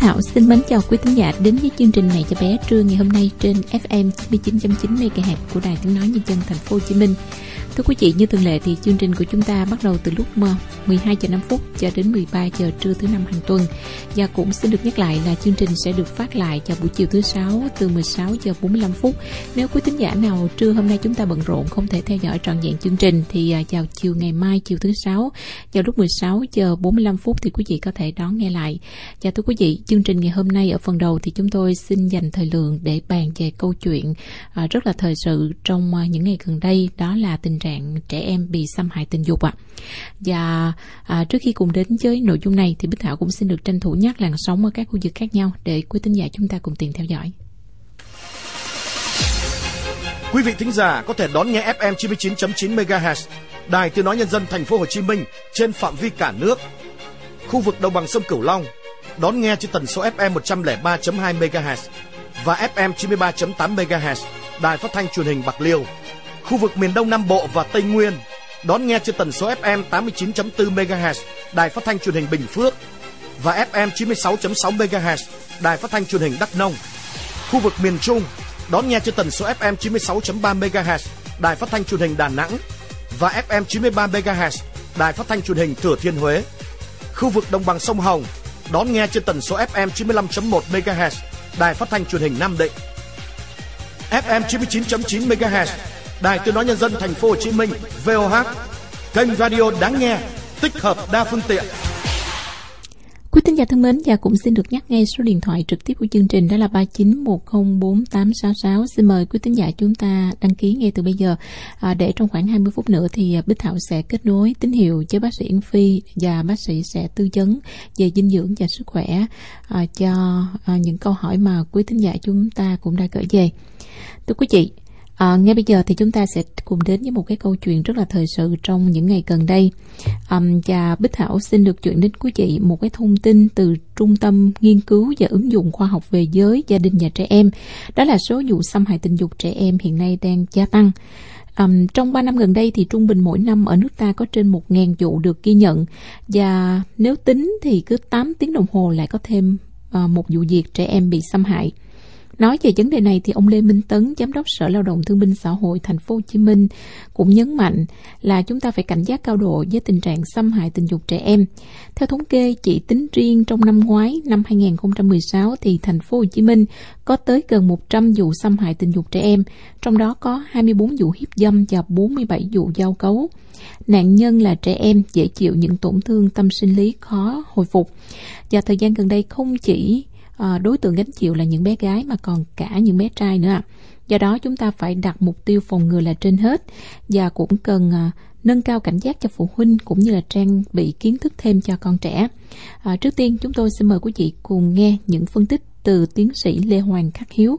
Thảo xin mến chào quý thính giả đến với chương trình này cho bé trưa ngày hôm nay trên FM 99.9 MHz của Đài Tiếng nói nhân dân thành phố Hồ Chí Minh. Thưa quý vị, như thường lệ thì chương trình của chúng ta bắt đầu từ lúc ờ, 12 giờ 5 phút cho đến 13 giờ trưa thứ năm hàng tuần. Và cũng xin được nhắc lại là chương trình sẽ được phát lại vào buổi chiều thứ sáu từ 16 giờ 45 phút. Nếu quý thính giả nào trưa hôm nay chúng ta bận rộn không thể theo dõi trọn vẹn chương trình thì ờ, vào chiều ngày mai chiều thứ sáu vào lúc 16 giờ 45 phút thì quý vị có thể đón nghe lại. Và thưa quý vị, chương trình ngày hôm nay ở phần đầu thì chúng tôi xin dành thời lượng để bàn về câu chuyện ờ, rất là thời sự trong những ngày gần đây đó là tình trạng trẻ em bị xâm hại tình dục ạ. Và à, trước khi cùng đến với nội dung này thì Bích Thảo cũng xin được tranh thủ nhắc làn sóng ở các khu vực khác nhau để quý tín giả chúng ta cùng tìm theo dõi. Quý vị thính giả có thể đón nghe FM 99.9 MHz, Đài Tiếng nói nhân dân thành phố Hồ Chí Minh trên phạm vi cả nước. Khu vực đồng bằng sông Cửu Long đón nghe trên tần số FM 103.2 MHz và FM 93.8 MHz, Đài Phát thanh Truyền hình Bạc Liêu khu vực miền Đông Nam Bộ và Tây Nguyên đón nghe trên tần số FM 89.4 MHz Đài Phát thanh Truyền hình Bình Phước, và FM 96.6 MHz Đài Phát thanh Truyền hình Đắk Nông. Khu vực miền Trung, đón nghe trên tần số FM 96.3 MHz Đài Phát thanh Truyền hình Đà Nẵng, và FM 93 MHz Đài Phát thanh Truyền hình Thừa Thiên Huế. Khu vực đồng bằng sông Hồng, đón nghe trên tần số FM 95.1 MHz Đài Phát thanh Truyền hình Nam Định. FM 99.9 MHz Đài Tiếng nói nhân dân thành phố Hồ Chí Minh VOH kênh radio đáng nghe tích hợp đa phương tiện Quý tín giả thân mến và cũng xin được nhắc ngay số điện thoại trực tiếp của chương trình đó là 39104866. Xin mời quý tín giả chúng ta đăng ký ngay từ bây giờ à, để trong khoảng 20 phút nữa thì à, Bích Thảo sẽ kết nối tín hiệu với bác sĩ Yến Phi và bác sĩ sẽ tư vấn về dinh dưỡng và sức khỏe à, cho à, những câu hỏi mà quý tín giả chúng ta cũng đã gửi về. Thưa quý vị, À, ngay bây giờ thì chúng ta sẽ cùng đến với một cái câu chuyện rất là thời sự trong những ngày gần đây. À, và Bích Thảo xin được chuyển đến quý vị một cái thông tin từ Trung tâm Nghiên cứu và Ứng dụng Khoa học về giới, gia đình và trẻ em. Đó là số vụ xâm hại tình dục trẻ em hiện nay đang gia tăng. Um, trong 3 năm gần đây thì trung bình mỗi năm ở nước ta có trên 1.000 vụ được ghi nhận và nếu tính thì cứ 8 tiếng đồng hồ lại có thêm uh, một vụ việc trẻ em bị xâm hại. Nói về vấn đề này thì ông Lê Minh Tấn, giám đốc Sở Lao động Thương binh Xã hội thành phố Hồ Chí Minh cũng nhấn mạnh là chúng ta phải cảnh giác cao độ với tình trạng xâm hại tình dục trẻ em. Theo thống kê chỉ tính riêng trong năm ngoái năm 2016 thì thành phố Hồ Chí Minh có tới gần 100 vụ xâm hại tình dục trẻ em, trong đó có 24 vụ hiếp dâm và 47 vụ giao cấu. Nạn nhân là trẻ em dễ chịu những tổn thương tâm sinh lý khó hồi phục. Và thời gian gần đây không chỉ à, đối tượng gánh chịu là những bé gái mà còn cả những bé trai nữa ạ. Do đó chúng ta phải đặt mục tiêu phòng ngừa là trên hết và cũng cần à, nâng cao cảnh giác cho phụ huynh cũng như là trang bị kiến thức thêm cho con trẻ. À, trước tiên chúng tôi xin mời quý vị cùng nghe những phân tích từ tiến sĩ Lê Hoàng Khắc Hiếu,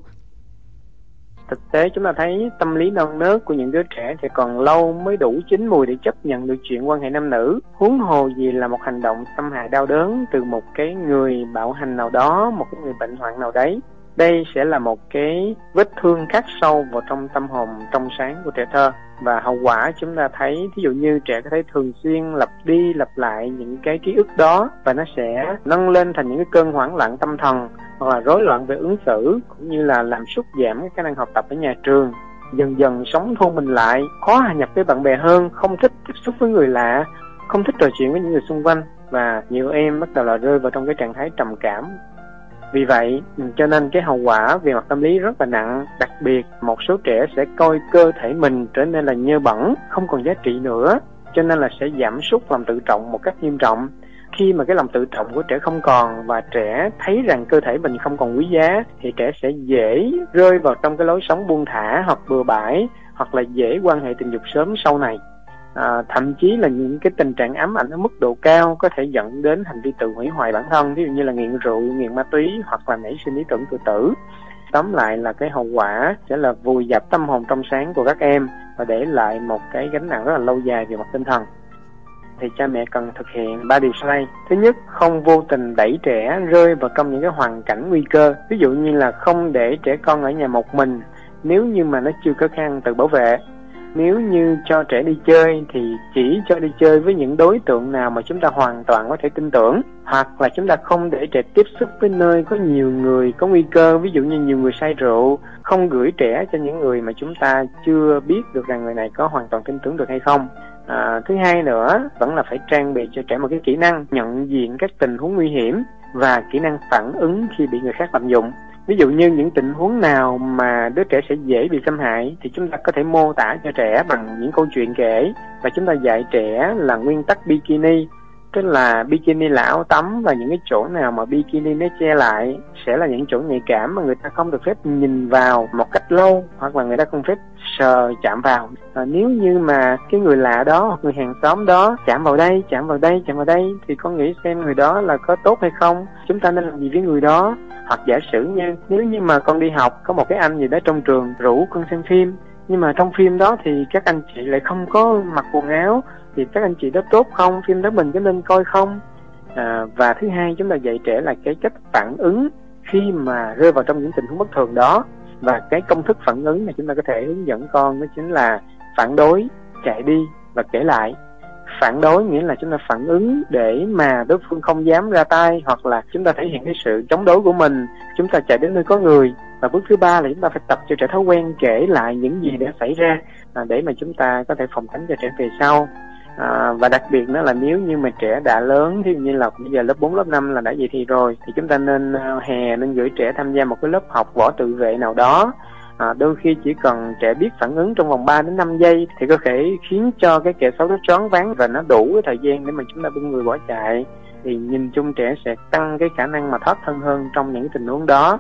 thực tế chúng ta thấy tâm lý non nớt của những đứa trẻ thì còn lâu mới đủ chín mùi để chấp nhận được chuyện quan hệ nam nữ. Huống hồ gì là một hành động xâm hại đau đớn từ một cái người bạo hành nào đó, một cái người bệnh hoạn nào đấy đây sẽ là một cái vết thương khắc sâu vào trong tâm hồn, trong sáng của trẻ thơ. Và hậu quả chúng ta thấy ví dụ như trẻ có thể thường xuyên lặp đi lặp lại những cái ký ức đó và nó sẽ nâng lên thành những cái cơn hoảng loạn tâm thần hoặc là rối loạn về ứng xử cũng như là làm sút giảm cái khả năng học tập ở nhà trường. Dần dần sống thu mình lại, khó hòa nhập với bạn bè hơn, không thích tiếp xúc với người lạ, không thích trò chuyện với những người xung quanh. Và nhiều em bắt đầu là rơi vào trong cái trạng thái trầm cảm vì vậy, cho nên cái hậu quả về mặt tâm lý rất là nặng. Đặc biệt, một số trẻ sẽ coi cơ thể mình trở nên là nhơ bẩn, không còn giá trị nữa, cho nên là sẽ giảm sút lòng tự trọng một cách nghiêm trọng. Khi mà cái lòng tự trọng của trẻ không còn và trẻ thấy rằng cơ thể mình không còn quý giá, thì trẻ sẽ dễ rơi vào trong cái lối sống buông thả hoặc bừa bãi, hoặc là dễ quan hệ tình dục sớm sau này à, thậm chí là những cái tình trạng ám ảnh ở mức độ cao có thể dẫn đến hành vi tự hủy hoại bản thân ví dụ như là nghiện rượu nghiện ma túy hoặc là nảy sinh ý tưởng tự tử. Tóm lại là cái hậu quả sẽ là vùi dập tâm hồn trong sáng của các em và để lại một cái gánh nặng rất là lâu dài về mặt tinh thần. Thì cha mẹ cần thực hiện ba điều sau đây. Thứ nhất không vô tình đẩy trẻ rơi vào trong những cái hoàn cảnh nguy cơ. Ví dụ như là không để trẻ con ở nhà một mình nếu như mà nó chưa có khả năng tự bảo vệ nếu như cho trẻ đi chơi thì chỉ cho đi chơi với những đối tượng nào mà chúng ta hoàn toàn có thể tin tưởng. Hoặc là chúng ta không để trẻ tiếp xúc với nơi có nhiều người có nguy cơ ví dụ như nhiều người say rượu không gửi trẻ cho những người mà chúng ta chưa biết được rằng người này có hoàn toàn tin tưởng được hay không. À, thứ hai nữa vẫn là phải trang bị cho trẻ một cái kỹ năng nhận diện các tình huống nguy hiểm và kỹ năng phản ứng khi bị người khác lạm dụng ví dụ như những tình huống nào mà đứa trẻ sẽ dễ bị xâm hại thì chúng ta có thể mô tả cho trẻ bằng những câu chuyện kể. Và chúng ta dạy trẻ là nguyên tắc bikini tức là bikini là áo tắm và những cái chỗ nào mà bikini nó che lại sẽ là những chỗ nhạy cảm mà người ta không được phép nhìn vào một cách lâu hoặc là người ta không phép sờ chạm vào. À, nếu như mà cái người lạ đó hoặc người hàng xóm đó chạm vào đây chạm vào đây chạm vào đây thì con nghĩ xem người đó là có tốt hay không? Chúng ta nên làm gì với người đó? Hoặc giả sử như nếu như mà con đi học có một cái anh gì đó trong trường rủ con xem phim nhưng mà trong phim đó thì các anh chị lại không có mặc quần áo thì các anh chị đó tốt không? Phim đó mình có nên coi không? À, và thứ hai chúng ta dạy trẻ là cái cách phản ứng khi mà rơi vào trong những tình huống bất thường đó. Và cái công thức phản ứng mà chúng ta có thể hướng dẫn con đó chính là phản đối chạy đi và kể lại. Phản đối nghĩa là chúng ta phản ứng để mà đối phương không dám ra tay hoặc là chúng ta thể hiện cái sự chống đối của mình. Chúng ta chạy đến nơi có người. Và bước thứ ba là chúng ta phải tập cho trẻ thói quen kể lại những gì đã xảy ra à, để mà chúng ta có thể phòng tránh cho trẻ về sau à, và đặc biệt nữa là nếu như mà trẻ đã lớn thì như là bây giờ lớp 4, lớp 5 là đã vậy thì rồi thì chúng ta nên ờ, hè nên gửi trẻ tham gia một cái lớp học võ tự vệ nào đó. À, đôi khi chỉ cần trẻ biết phản ứng trong vòng 3 đến 5 giây thì có thể khiến cho cái kẻ xấu nó choáng váng và nó đủ cái thời gian để mà chúng ta buông người bỏ chạy. Thì nhìn chung trẻ sẽ tăng cái khả năng mà thoát thân hơn trong những tình huống đó.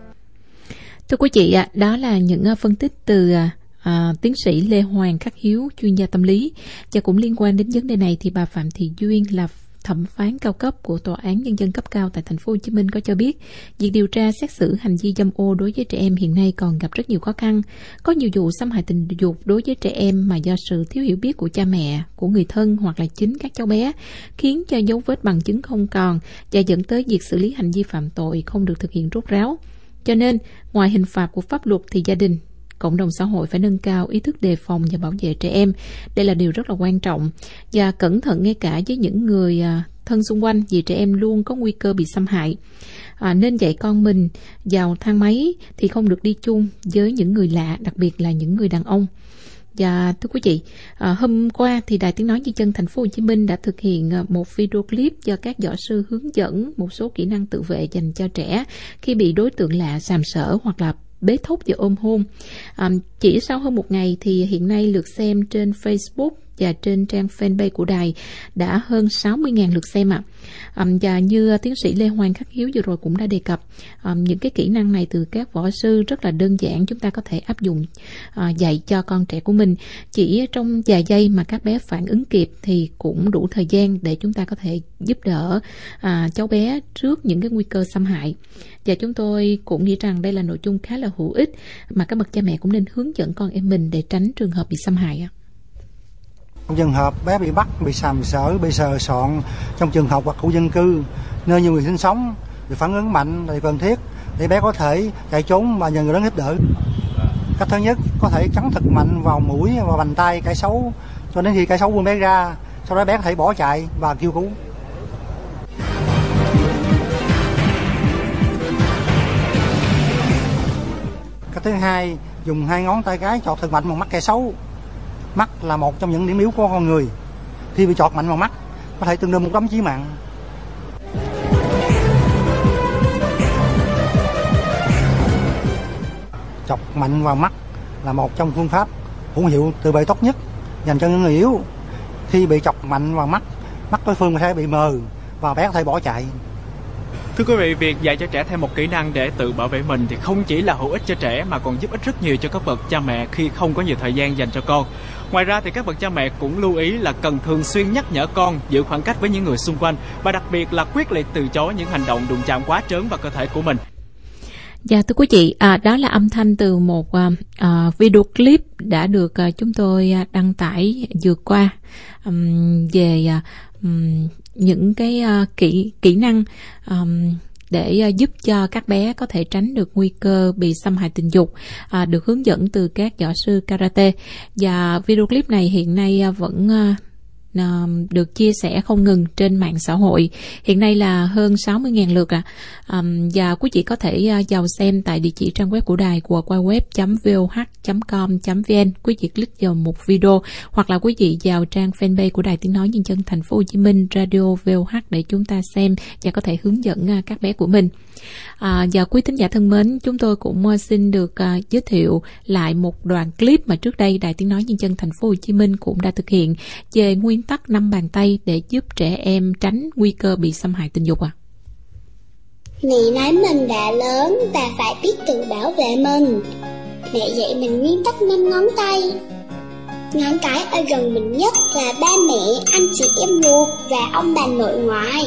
Thưa quý chị ạ đó là những ờ, phân tích từ ờ, à, tiến sĩ Lê Hoàng Khắc Hiếu, chuyên gia tâm lý. Và cũng liên quan đến vấn đề này thì bà Phạm Thị Duyên là thẩm phán cao cấp của tòa án nhân dân cấp cao tại thành phố Hồ Chí Minh có cho biết, việc điều tra xét xử hành vi dâm ô đối với trẻ em hiện nay còn gặp rất nhiều khó khăn. Có nhiều vụ xâm hại tình dục đối với trẻ em mà do sự thiếu hiểu biết của cha mẹ, của người thân hoặc là chính các cháu bé khiến cho dấu vết bằng chứng không còn và dẫn tới việc xử lý hành vi phạm tội không được thực hiện rốt ráo. Cho nên, ngoài hình phạt của pháp luật thì gia đình cộng đồng xã hội phải nâng cao ý thức đề phòng và bảo vệ trẻ em. Đây là điều rất là quan trọng và cẩn thận ngay cả với những người à, thân xung quanh vì trẻ em luôn có nguy cơ bị xâm hại. À, nên dạy con mình vào thang máy thì không được đi chung với những người lạ, đặc biệt là những người đàn ông. Và thưa quý vị, à, hôm qua thì Đài Tiếng Nói Di chân Thành phố Hồ Chí Minh đã thực hiện à, một video clip do các võ sư hướng dẫn một số kỹ năng tự vệ dành cho trẻ khi bị đối tượng lạ sàm sỡ hoặc là bế thúc và ôm hôn. À, chỉ sau hơn một ngày thì hiện nay lượt xem trên Facebook và trên trang fanpage của đài đã hơn 60.000 lượt xem ạ. À. Và như tiến sĩ Lê Hoàng Khắc Hiếu vừa rồi cũng đã đề cập, những cái kỹ năng này từ các võ sư rất là đơn giản chúng ta có thể áp dụng ờ, dạy cho con trẻ của mình. Chỉ trong vài giây mà các bé phản ứng kịp thì cũng đủ thời gian để chúng ta có thể giúp đỡ à, cháu bé trước những cái nguy cơ xâm hại. Và chúng tôi cũng nghĩ rằng đây là nội dung khá là hữu ích mà các bậc cha mẹ cũng nên hướng dẫn con em mình để tránh trường hợp bị xâm hại. Trong trường hợp bé bị bắt, bị sàm sỡ, bị sờ soạn trong trường học hoặc khu dân cư, nơi nhiều người sinh sống, thì phản ứng mạnh là cần thiết để bé có thể chạy trốn và nhờ người lớn giúp đỡ. Cách thứ nhất, có thể cắn thật mạnh vào mũi và bàn tay cái xấu cho đến khi cái xấu buông bé ra, sau đó bé có thể bỏ chạy và kêu cứu. Cách thứ hai, dùng hai ngón tay cái chọt thật mạnh vào mắt kẻ xấu mắt là một trong những điểm yếu của con người. Khi bị chọt mạnh vào mắt có thể tương đương một đấm chí mạng. Chọc mạnh vào mắt là một trong phương pháp hữu hiệu tự vệ tốt nhất dành cho những người yếu. Khi bị chọc mạnh vào mắt mắt đối phương có thể bị mờ và bé có thể bỏ chạy. Thưa quý vị, việc dạy cho trẻ thêm một kỹ năng để tự bảo vệ mình thì không chỉ là hữu ích cho trẻ mà còn giúp ích rất nhiều cho các bậc cha mẹ khi không có nhiều thời gian dành cho con. Ngoài ra thì các bậc cha mẹ cũng lưu ý là cần thường xuyên nhắc nhở con giữ khoảng cách với những người xung quanh và đặc biệt là quyết liệt từ chối những hành động đụng chạm quá trớn vào cơ thể của mình. Dạ thưa quý vị, à, đó là âm thanh từ một à, à video clip đã được à, chúng tôi à, đăng tải vừa qua um, về à, um, những cái uh, kỹ kỹ năng um, để à, giúp cho các bé có thể tránh được nguy cơ bị xâm hại tình dục à, được hướng dẫn từ các võ sư karate. Và video clip này hiện nay à, vẫn được chia sẻ không ngừng trên mạng xã hội. Hiện nay là hơn 60.000 lượt à. Um, và quý vị có thể ờ, vào xem tại địa chỉ trang web của đài của www.voh.com.vn. Quý vị click vào một video hoặc là quý vị vào trang fanpage của Đài Tiếng nói nhân dân thành phố Hồ Chí Minh Radio VOH để chúng ta xem và có thể hướng dẫn ờ, các bé của mình. À, và quý thính giả thân mến, chúng tôi cũng ờ, xin được giới thiệu lại một đoạn clip mà trước đây Đài Tiếng nói nhân dân thành phố Hồ Chí Minh cũng đã thực hiện về nguyên nguyên tắc năm bàn tay để giúp trẻ em tránh nguy cơ bị xâm hại tình dục à? Mẹ nói mình đã lớn và phải biết tự bảo vệ mình. Mẹ dạy mình nguyên tắc năm ngón tay. Ngón cái ở gần mình nhất là ba mẹ, anh chị em ruột và ông bà nội ngoại.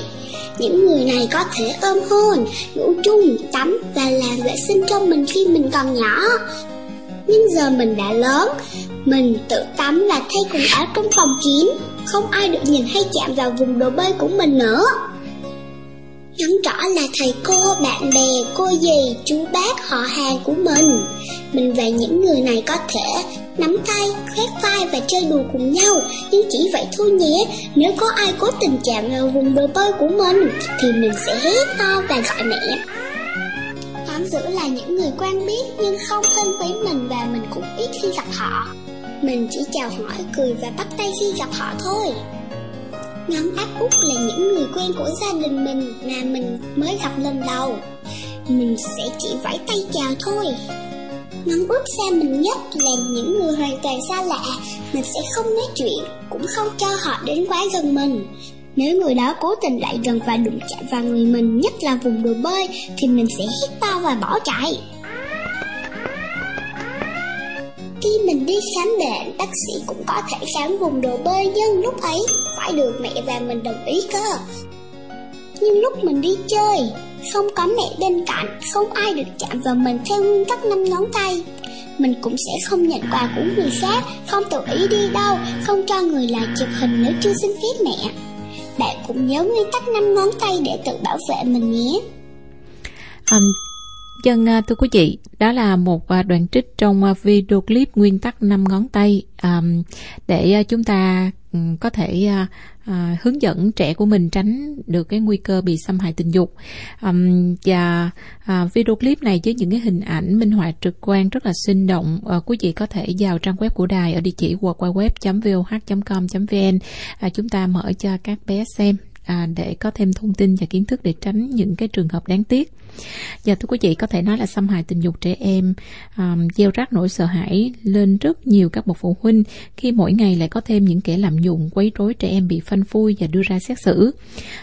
Những người này có thể ôm hôn, ngủ chung, tắm và làm vệ sinh cho mình khi mình còn nhỏ. Nhưng giờ mình đã lớn, mình tự tắm và thay quần áo trong phòng kín Không ai được nhìn hay chạm vào vùng đồ bơi của mình nữa. Nhắn rõ là thầy cô, bạn bè, cô dì, chú bác, họ hàng của mình. Mình và những người này có thể nắm tay, khoét vai và chơi đùa cùng nhau. Nhưng chỉ vậy thôi nhé Nếu có ai cố tình chạm vào vùng đồ bơi của mình Thì mình sẽ hét to và gọi mẹ. Hám giữ là những người quen biết nhưng không thân với mình và mình cũng ít khi gặp họ mình chỉ chào hỏi, cười và bắt tay khi gặp họ thôi. Nhóm áp út là những người quen của gia đình mình mà mình mới gặp lần đầu. Mình sẽ chỉ vẫy tay chào thôi. Nhóm út xa mình nhất là những người hoàn toàn xa lạ. Mình sẽ không nói chuyện, cũng không cho họ đến quá gần mình. Nếu người đó cố tình lại gần và đụng chạm vào người mình, nhất là vùng đồ bơi, thì mình sẽ hét to và bỏ chạy. Khi mình đi khám bệnh, bác sĩ cũng có thể khám vùng đồ bơi nhưng lúc ấy phải được mẹ và mình đồng ý cơ. Nhưng lúc mình đi chơi, không có mẹ bên cạnh, không ai được chạm vào mình theo nguyên tắc năm ngón tay. Mình cũng sẽ không nhận quà của người khác, không tự ý đi đâu, không cho người lại chụp hình nếu chưa xin phép mẹ. Bạn cũng nhớ nguyên tắc năm ngón tay để tự bảo vệ mình nhé. Um, chân à, thưa quý vị, đó là một à, đoạn trích trong à, video clip nguyên tắc năm ngón tay để chúng ta ừ, có thể hướng dẫn trẻ của mình tránh được cái nguy cơ bị xâm hại tình dục. Và video clip này với những cái hình ảnh minh họa trực quan rất là sinh động quý vị có thể vào trang web của đài ở địa chỉ www.voh.com.vn chúng ta mở cho các bé xem à, để có thêm thông tin và kiến thức để tránh những cái trường hợp đáng tiếc và thưa quý vị có thể nói là xâm hại tình dục trẻ em um, gieo rắc nỗi sợ hãi lên rất nhiều các bậc phụ huynh khi mỗi ngày lại có thêm những kẻ lạm dụng quấy rối trẻ em bị phanh phui và đưa ra xét xử.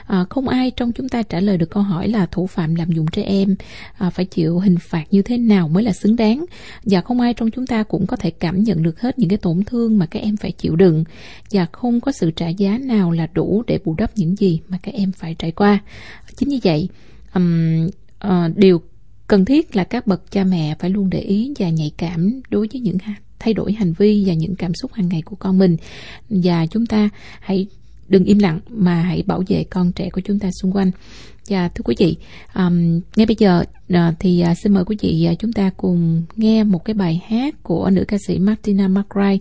À, không ai trong chúng ta trả lời được câu hỏi là thủ phạm lạm dụng trẻ em à, phải chịu hình phạt như thế nào mới là xứng đáng. Và không ai trong chúng ta cũng có thể cảm nhận được hết những cái tổn thương mà các em phải chịu đựng. Và không có sự trả giá nào là đủ để bù đắp những gì mà các em phải trải qua. Chính như vậy um, uh, điều cần thiết là các bậc cha mẹ phải luôn để ý và nhạy cảm đối với những thay đổi hành vi và những cảm xúc hàng ngày của con mình. Và chúng ta hãy đừng im lặng mà hãy bảo vệ con trẻ của chúng ta xung quanh và thưa quý vị um, ngay bây giờ uh, thì uh, xin mời quý vị uh, chúng ta cùng nghe một cái bài hát của nữ ca sĩ Martina McRae.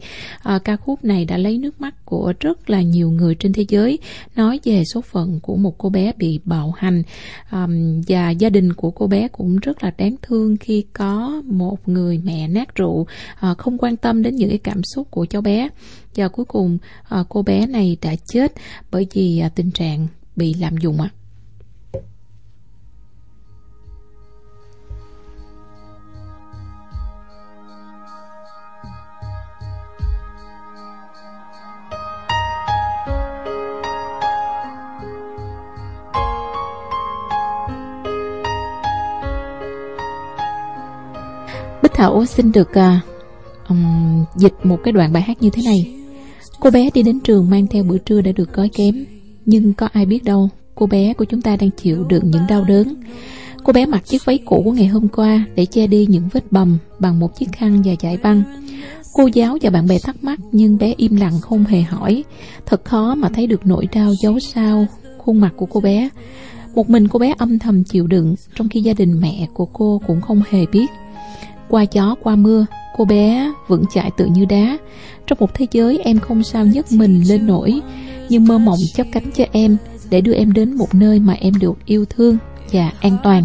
uh, ca khúc này đã lấy nước mắt của rất là nhiều người trên thế giới nói về số phận của một cô bé bị bạo hành um, và gia đình của cô bé cũng rất là đáng thương khi có một người mẹ nát rượu uh, không quan tâm đến những cái cảm xúc của cháu bé và cuối cùng uh, cô bé này đã chết bởi vì uh, tình trạng bị lạm dụng ạ. À. Thảo xin được uh, um, dịch một cái đoạn bài hát như thế này. Cô bé đi đến trường mang theo bữa trưa đã được gói kém, nhưng có ai biết đâu cô bé của chúng ta đang chịu đựng những đau đớn. Cô bé mặc chiếc váy cũ của ngày hôm qua để che đi những vết bầm bằng một chiếc khăn và giải băng. Cô giáo và bạn bè thắc mắc nhưng bé im lặng không hề hỏi. Thật khó mà thấy được nỗi đau giấu sau khuôn mặt của cô bé. Một mình cô bé âm thầm chịu đựng Trong khi gia đình mẹ của cô cũng không hề biết qua gió, qua mưa, Cô bé vững chãi tự như đá. Trong một thế giới em không sao nhấc mình lên nổi, Nhưng mơ mộng chấp cánh cho em Để đưa em đến một nơi mà em được yêu thương Và an toàn.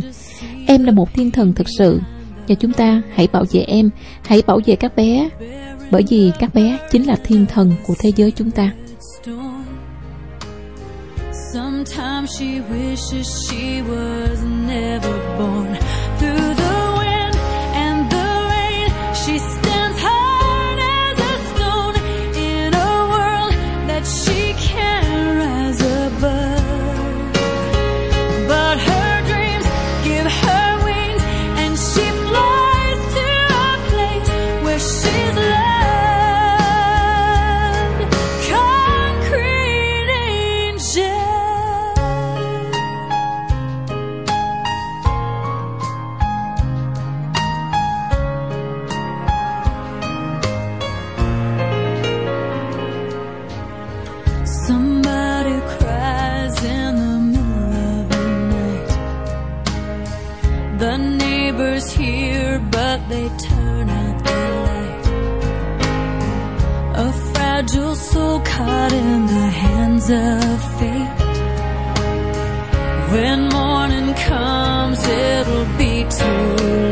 Em là một thiên thần thực sự, Và chúng ta hãy bảo vệ em, Hãy bảo vệ các bé, Bởi vì các bé chính là thiên thần của thế giới chúng ta. Sometimes she wishes she was never born. Caught in the hands of fate. When morning comes, it'll be too late.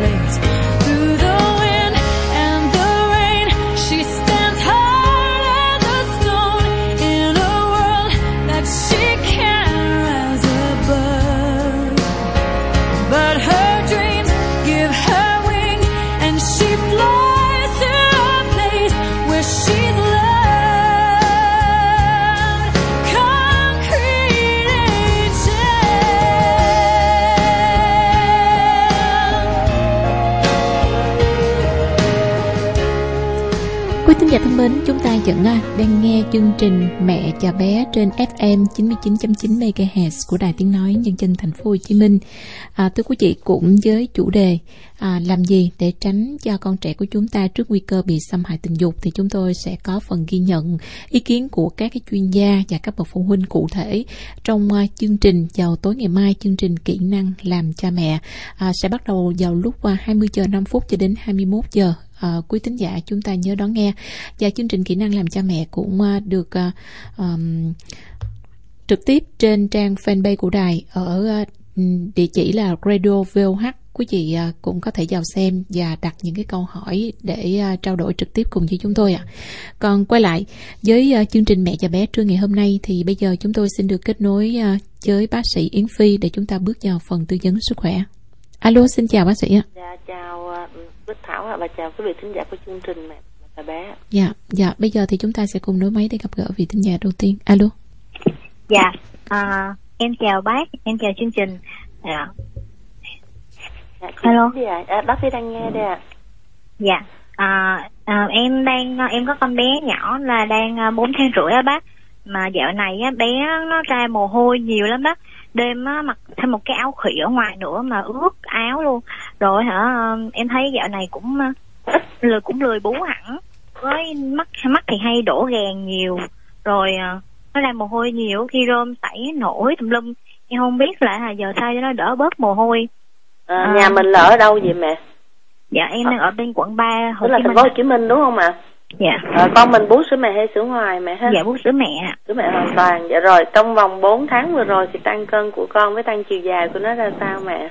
Chẩn à, đang nghe chương trình Mẹ và bé trên FM 99.9 MHz của Đài Tiếng nói Nhân dân Thành phố Hồ Chí Minh. À, thưa quý vị, cũng với chủ đề à, làm gì để tránh cho con trẻ của chúng ta trước nguy cơ bị xâm hại tình dục thì chúng tôi sẽ có phần ghi nhận ý kiến của các cái chuyên gia và các bậc phụ huynh cụ thể trong uh, chương trình vào tối ngày mai chương trình kỹ năng làm cha mẹ à, sẽ bắt đầu vào lúc à, uh, 20 giờ 5 phút cho đến 21 giờ à, quý tín giả chúng ta nhớ đón nghe và chương trình kỹ năng làm cha mẹ cũng à, được à, um, trực tiếp trên trang fanpage của đài ở à, địa chỉ là radio VOH quý vị à, cũng có thể vào xem và đặt những cái câu hỏi để à, trao đổi trực tiếp cùng với chúng tôi ạ. Còn quay lại với à, chương trình mẹ và bé trưa ngày hôm nay thì bây giờ chúng tôi xin được kết nối à, với bác sĩ Yến Phi để chúng ta bước vào phần tư vấn sức khỏe. Alo, xin chào bác sĩ ạ. Dạ, chào Bích Thảo ạ và chào quý vị thính giả của chương trình mẹ và bé. Dạ, dạ, bây giờ thì chúng ta sẽ cùng nối máy để gặp gỡ vị thính giả đầu tiên. Alo. Dạ, à, em chào bác, em chào chương trình. Dạ, Dạ, Alo. Đi ạ. À, bác sĩ đang nghe đây ạ. dạ. À, à, em đang em có con bé nhỏ là đang à, bốn tháng rưỡi á bác. Mà dạo này á, bé nó ra mồ hôi nhiều lắm bác. Đêm á, mặc thêm một cái áo khỉ ở ngoài nữa mà ướt áo luôn. Rồi hả à, em thấy dạo này cũng à, ít lười cũng lười bú hẳn. Với mắt mắt thì hay đổ gàn nhiều. Rồi à, nó ra mồ hôi nhiều khi rôm sảy nổi tùm lum. Em không biết là à, giờ sao cho nó đỡ bớt mồ hôi. À, À. Nhà mình là ở đâu vậy mẹ? Dạ em đang ở bên quận 3 Hồ Tức là Chí thành Minh. phố Hồ Chí Minh đúng không ạ? Dạ. À, con mình bú sữa mẹ hay sữa ngoài mẹ ha? Dạ bú sữa mẹ. Sữa mẹ hoàn toàn. Dạ rồi, trong vòng 4 tháng vừa rồi thì tăng cân của con với tăng chiều dài của nó ra sao mẹ?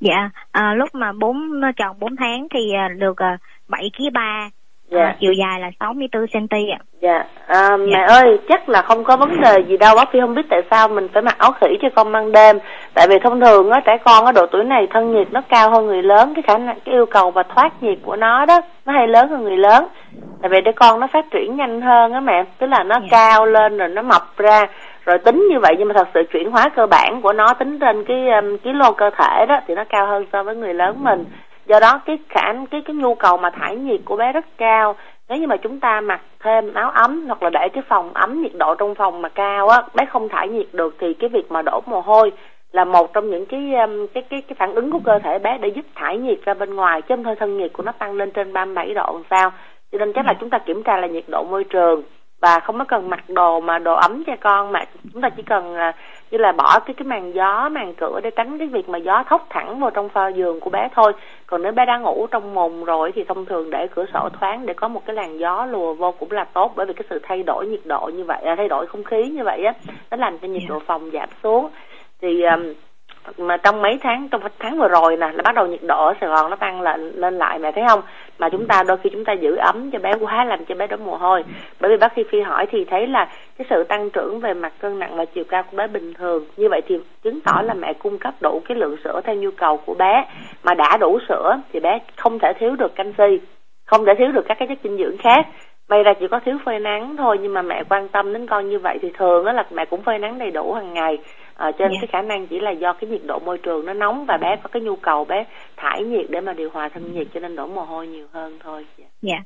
Dạ, à, lúc mà bốn tròn 4 tháng thì à, được à, 7 kg 3. Dạ. chiều dài là 64 cm ạ. Dạ, à, mẹ ơi, chắc là không có vấn đề gì đâu. Bác Phi không biết tại sao mình phải mặc áo khỉ cho con ban đêm. Tại vì thông thường á, trẻ con ở độ tuổi này thân nhiệt nó cao hơn người lớn. Cái khả năng, cái yêu cầu và thoát nhiệt của nó đó, nó hay lớn hơn người lớn. Tại vì để con nó phát triển nhanh hơn á mẹ. Tức là nó Dạ. cao lên rồi nó mập ra. Rồi tính như vậy nhưng mà thật sự chuyển hóa cơ bản của nó tính trên cái um, ký lô cơ thể đó thì nó cao hơn so với người lớn mình. Do đó cái khả cái cái nhu cầu mà thải nhiệt của bé rất cao. Nếu như mà chúng ta mặc thêm áo ấm hoặc là để cái phòng ấm nhiệt độ trong phòng mà cao á bé không thải nhiệt được thì cái việc mà đổ mồ hôi là một trong những cái um, cái cái cái phản ứng của cơ thể bé để giúp thải nhiệt ra bên ngoài chứ không thôi thân nhiệt của nó tăng lên trên 37 độ làm sao. Cho nên chắc là chúng ta kiểm tra là nhiệt độ môi trường và không có cần mặc đồ mà đồ ấm cho con mà chúng ta chỉ cần như là bỏ cái cái màn gió màn cửa để tránh cái việc mà gió thốc thẳng vào trong pha giường của bé thôi. Còn nếu bé đang ngủ trong mùng rồi thì thông thường để cửa sổ thoáng để có một cái làn gió lùa vô cũng là tốt bởi vì cái sự thay đổi nhiệt độ như vậy à, thay đổi không khí như vậy á nó làm cho nhiệt độ phòng giảm xuống. Thì um, mà trong mấy tháng trong tháng vừa rồi nè là bắt đầu nhiệt độ ở Sài Gòn nó tăng lên lên lại mẹ thấy không? Mà chúng ta đôi khi chúng ta giữ ấm cho bé quá, làm cho bé đổ mồ hôi. Bởi vì bác sĩ phi hỏi thì thấy là cái sự tăng trưởng về mặt cân nặng và chiều cao của bé bình thường. Như vậy thì chứng tỏ là mẹ cung cấp đủ cái lượng sữa theo nhu cầu của bé. Mà đã đủ sữa thì bé không thể thiếu được canxi, không thể thiếu được các cái chất dinh dưỡng khác. May ra chỉ có thiếu phơi nắng thôi, nhưng mà mẹ quan tâm đến con như vậy thì thường đó là mẹ cũng phơi nắng đầy đủ hàng ngày à, cho nên yeah. cái khả năng chỉ là do cái nhiệt độ môi trường nó nóng và bé có cái nhu cầu bé thải nhiệt để mà điều hòa thân nhiệt cho nên đổ mồ hôi nhiều hơn thôi. Dạ. Yeah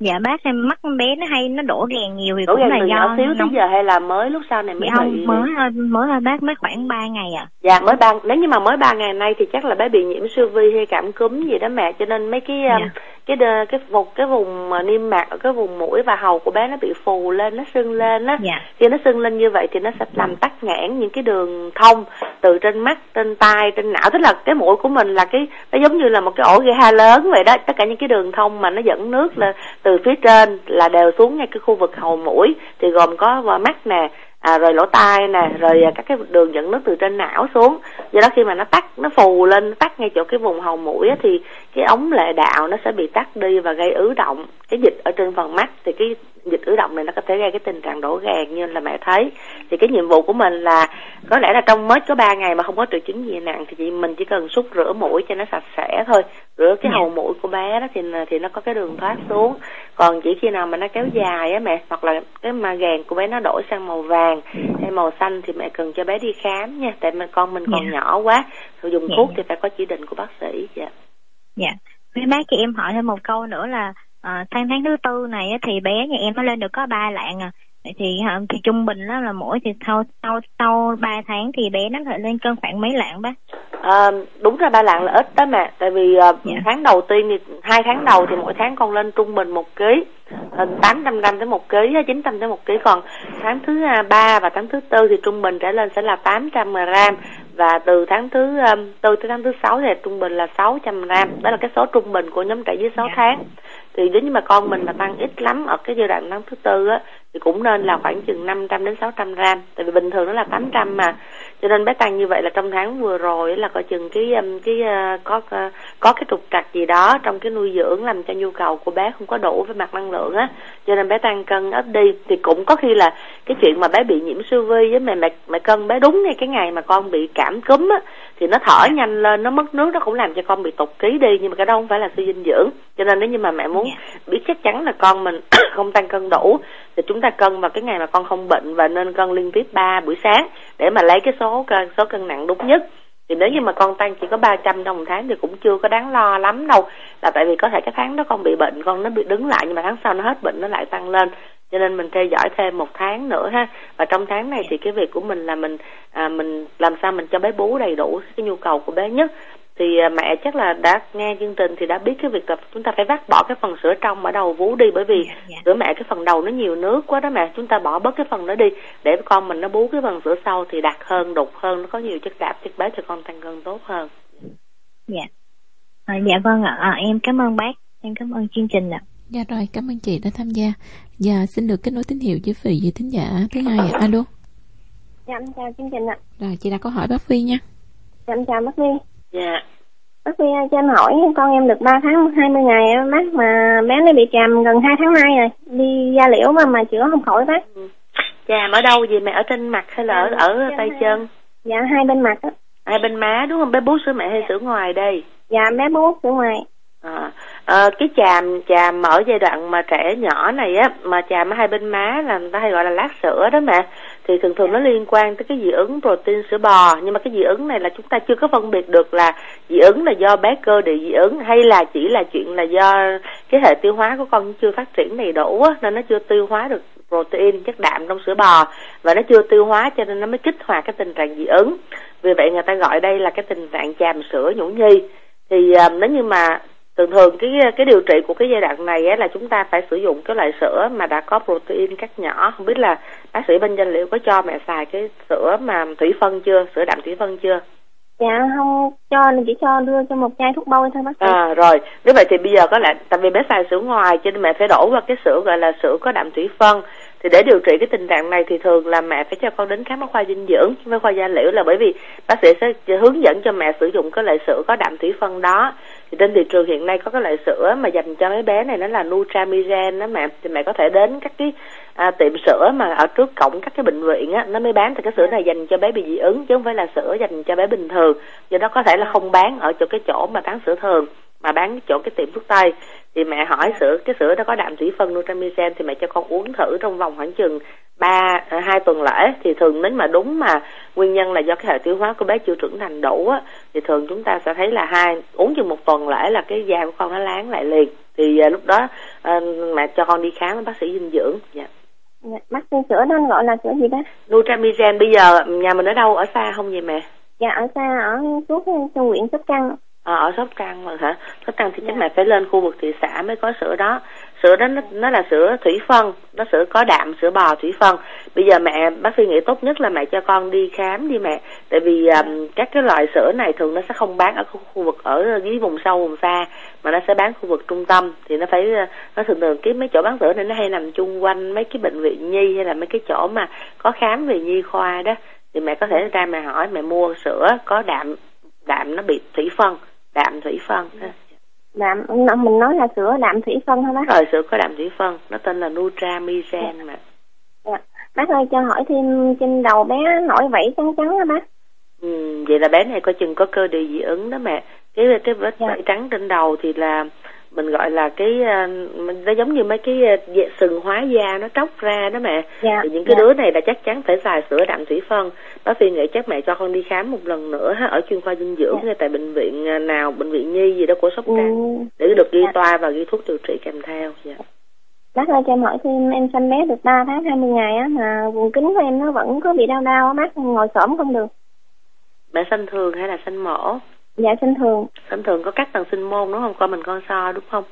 dạ bác em mắt bé nó hay nó đổ ghèn nhiều thì đổ cũng là do xíu tới giờ hay là mới lúc sau này mới dạ bị mới mới là bác mới khoảng 3 ngày à. Dạ mới ba nếu như mà mới ba ngày nay thì chắc là bé bị nhiễm siêu vi hay cảm cúm gì đó mẹ cho nên mấy cái dạ. Cái cái cái vùng cái vùng mà niêm mạc ở cái vùng mũi và hầu của bé nó bị phù lên nó sưng lên á. Dạ. khi nó sưng lên như vậy thì nó sẽ làm tắc nghẽn những cái đường thông từ trên mắt trên tai trên não. Tức là cái mũi của mình là cái nó giống như là một cái ổ ghê ha lớn vậy đó. Tất cả những cái đường thông mà nó dẫn nước là từ phía trên là đều xuống ngay cái khu vực hầu mũi. Thì gồm có mắt nè à, rồi lỗ tai nè rồi các cái đường dẫn nước từ trên não xuống. Do đó khi mà nó tắt nó phù lên nó tắt ngay chỗ cái vùng hầu mũi á, thì cái ống lệ đạo nó sẽ bị tắt đi và gây ứ động. Cái dịch ở trên phần mắt thì cái dịch ứ động này nó có thể gây cái tình trạng đổ gàn như là mẹ thấy. Thì cái nhiệm vụ của mình là có lẽ là trong mới có 3 ngày mà không có triệu chứng gì nặng thì chị mình chỉ cần xúc rửa mũi cho nó sạch sẽ thôi. Rửa cái hầu mũi của bé đó thì thì nó có cái đường thoát xuống còn chỉ khi nào mà nó kéo dài á mẹ hoặc là cái mà gàn của bé nó đổi sang màu vàng hay màu xanh thì mẹ cần cho bé đi khám nha. Tại mà con mình còn nhỏ quá rồi dùng thuốc thì phải có chỉ định của bác sĩ dạ. Dạ. Với bác chị em hỏi thêm một câu nữa là à, tháng tháng thứ tư này thì bé nhà em nó lên được có ba lạng à thì thì trung bình đó là mỗi thì sau sau sau ba tháng thì bé nó thể lên cân khoảng mấy lạng bác à, đúng ra ba lạng là ít đó mà tại vì uh, yeah. tháng đầu tiên thì hai tháng đầu thì mỗi tháng con lên trung bình một ký tám trăm gram tới một ký chín trăm tới một ký. Còn tháng thứ ba và tháng thứ tư thì trung bình trở lên sẽ là tám trăm gram. Và từ tháng thứ tư tới tháng thứ sáu thì trung bình là sáu trăm gram. Đó là cái số trung bình của nhóm trẻ dưới 6 yeah. tháng. Thì nếu như mà con mình mà tăng ít lắm ở cái giai đoạn tháng thứ tư á thì cũng nên là khoảng chừng 500 đến 600 gram. Tại vì bình thường nó là 800 mà cho nên bé tăng như vậy là trong tháng vừa rồi là coi chừng cái um, cái uh, có uh, có cái trục trặc gì đó trong cái nuôi dưỡng làm cho nhu cầu của bé không có đủ về mặt năng lượng á. Cho nên bé tăng cân ít đi. Thì cũng có khi là cái chuyện mà bé bị nhiễm siêu vi với mẹ mẹ mẹ cân bé đúng ngay cái ngày mà con bị cảm cúm á thì nó thở nhanh lên nó mất nước nó cũng làm cho con bị tụt ký đi. Nhưng mà cái đó không phải là suy dinh dưỡng. Cho nên nếu như mà mẹ muốn biết chắc chắn là con mình không tăng cân đủ thì chúng ta cân vào cái ngày mà con không bệnh và nên cân liên tiếp 3 buổi sáng để mà lấy cái số số cân nặng đúng nhất. Thì nếu như mà con tăng chỉ có 300 trong một tháng thì cũng chưa có đáng lo lắm đâu. Là tại vì có thể cái tháng đó con bị bệnh con nó bị đứng lại nhưng mà tháng sau nó hết bệnh nó lại tăng lên. Cho nên mình theo dõi thêm một tháng nữa ha. Và trong tháng này thì cái việc của mình là mình à, mình làm sao mình cho bé bú đầy đủ cái nhu cầu của bé nhất thì à, mẹ chắc là đã nghe chương trình thì đã biết cái việc là chúng ta phải vắt bỏ cái phần sữa trong ở đầu vú đi. Bởi vì yeah, yeah. sữa mẹ cái phần đầu nó nhiều nước quá đó mẹ. Chúng ta bỏ bớt cái phần đó đi để con mình nó bú cái phần sữa sau thì đặc hơn đục hơn nó có nhiều chất đạm chất béo cho con tăng cân tốt hơn. Dạ. À, dạ vâng ạ. À, em cảm ơn bác. Em cảm ơn chương trình ạ. Dạ rồi cảm ơn chị đã tham gia. Và xin được kết nối tín hiệu với vị vị thính giả thứ hai ạ. Alo. Dạ em chào chương trình ạ. Rồi chị đã câu hỏi bác phi nha. Dạ em chào bác phi dạ. Bác sĩ cho em hỏi con em được 3 tháng 20 ngày bác mà bé nó bị tràm gần 2 tháng nay rồi đi da liễu mà mà chữa không khỏi bác. Tràm ở đâu gì mẹ ở trên mặt hay là ở ở tay chân? Dạ hai bên mặt á. Hai bên má đúng không? Bé bú sữa mẹ hay sữa ngoài đây? Dạ bé bú sữa ngoài. À, à, cái chàm chàm ở giai đoạn mà trẻ nhỏ này á mà chàm ở hai bên má là người ta hay gọi là lát sữa đó mẹ thì thường thường nó liên quan tới cái dị ứng protein sữa bò. Nhưng mà cái dị ứng này là chúng ta chưa có phân biệt được là dị ứng là do bé cơ địa dị ứng hay là chỉ là chuyện là do cái hệ tiêu hóa của con chưa phát triển đầy đủ á, nên nó chưa tiêu hóa được protein chất đạm trong sữa bò. Và nó chưa tiêu hóa cho nên nó mới kích hoạt cái tình trạng dị ứng. Vì vậy người ta gọi đây là cái tình trạng chàm sữa nhũ nhi. Thì um, nếu như mà thường thường cái cái điều trị của cái giai đoạn này á, là chúng ta phải sử dụng cái loại sữa mà đã có protein cắt nhỏ. Không biết là bác sĩ bên danh liệu có cho mẹ xài cái sữa mà thủy phân chưa sữa đạm thủy phân chưa? Dạ không. Cho chỉ cho đưa cho một chai thuốc bôi thôi bác sĩ. À rồi. Nếu vậy thì bây giờ có lẽ tại vì bé xài sữa ngoài cho nên mẹ phải đổ vào cái sữa gọi là sữa có đạm thủy phân. Thì để điều trị cái tình trạng này thì thường là mẹ phải cho con đến khám ở khoa dinh dưỡng với khoa da liễu là bởi vì bác sĩ sẽ hướng dẫn cho mẹ sử dụng cái loại sữa có đạm thủy phân đó thì trên thị trường hiện nay có cái loại sữa mà dành cho mấy bé này nó là Nutramigen đó mẹ. Thì mẹ có thể đến các cái à, tiệm sữa mà ở trước cổng các cái bệnh viện á nó mới bán. Thì cái sữa này dành cho bé bị dị ứng chứ không phải là sữa dành cho bé bình thường. Do đó có thể là không bán ở chỗ cái chỗ mà bán sữa thường mà bán chỗ cái tiệm thuốc tây. Thì mẹ hỏi sữa cái sữa đó có đạm thủy phân Nutramigen thì mẹ cho con uống thử trong vòng khoảng chừng ba hai tuần lễ thì thường nếu mà đúng mà nguyên nhân là do cái hệ tiêu hóa của bé chưa trưởng thành đủ á thì thường chúng ta sẽ thấy là hai uống chừng một tuần lễ là cái da của con nó láng lại liền. Thì à, lúc đó à, mẹ cho con đi khám với bác sĩ dinh dưỡng. Dạ. Dạ, bác sĩ sữa đó gọi là sữa gì đó? Nutramigen bây giờ nhà mình ở đâu? Ở xa không vậy mẹ? Dạ ở xa ở suốt trong huyện sóc trăng. À, ở sóc trăng mà hả? Sóc trăng thì chắc mẹ phải lên khu vực thị xã mới có sữa đó sữa đó nó, nó là sữa thủy phân nó sữa có đạm sữa bò thủy phân. Bây giờ mẹ bác sĩ nghĩ tốt nhất là mẹ cho con đi khám đi mẹ. Tại vì um, các cái loại sữa này thường nó sẽ không bán ở khu, khu vực ở dưới vùng sâu vùng xa mà nó sẽ bán khu vực trung tâm. Thì nó phải uh, nó thường thường cái mấy chỗ bán sữa này nó hay nằm chung quanh mấy cái bệnh viện nhi hay là mấy cái chỗ mà có khám về nhi khoa đó. Thì mẹ có thể ra mẹ hỏi mẹ mua sữa có đạm đạm nó bị thủy phân đạm thủy phân đạm mình nói là sữa đạm thủy phân hả bác rồi sữa có đạm thủy phân nó tên là Nutramigen mà dạ. bác ơi cho hỏi thêm trên đầu bé nổi vảy trắng trắng hả bác ừ, vậy là bé này có chừng có cơ địa dị ứng đó mẹ cái cái vết dạ. vảy trắng trên đầu thì là mình gọi là cái ờ, nó giống như mấy cái ờ, sừng hóa da nó tróc ra đó mẹ dạ, thì những cái dạ. đứa này là chắc chắn phải xài sữa đạm thủy phân bác sĩ nghĩ chắc mẹ cho con đi khám một lần nữa ha, ở chuyên khoa dinh dưỡng dạ. tại bệnh viện ờ, nào bệnh viện nhi gì đó của sóc trăng ừ. để được ghi dạ. toa và ghi thuốc điều trị kèm theo dạ. bác ơi cho em hỏi thêm em sanh bé được 3 tháng 20 ngày á mà vùng kính của em nó vẫn có bị đau đau á bác ngồi xổm không được mẹ sanh thường hay là sanh mổ dạ sinh thường. Sinh thường có các tầng sinh môn, đúng không? Con mình con so, đúng không?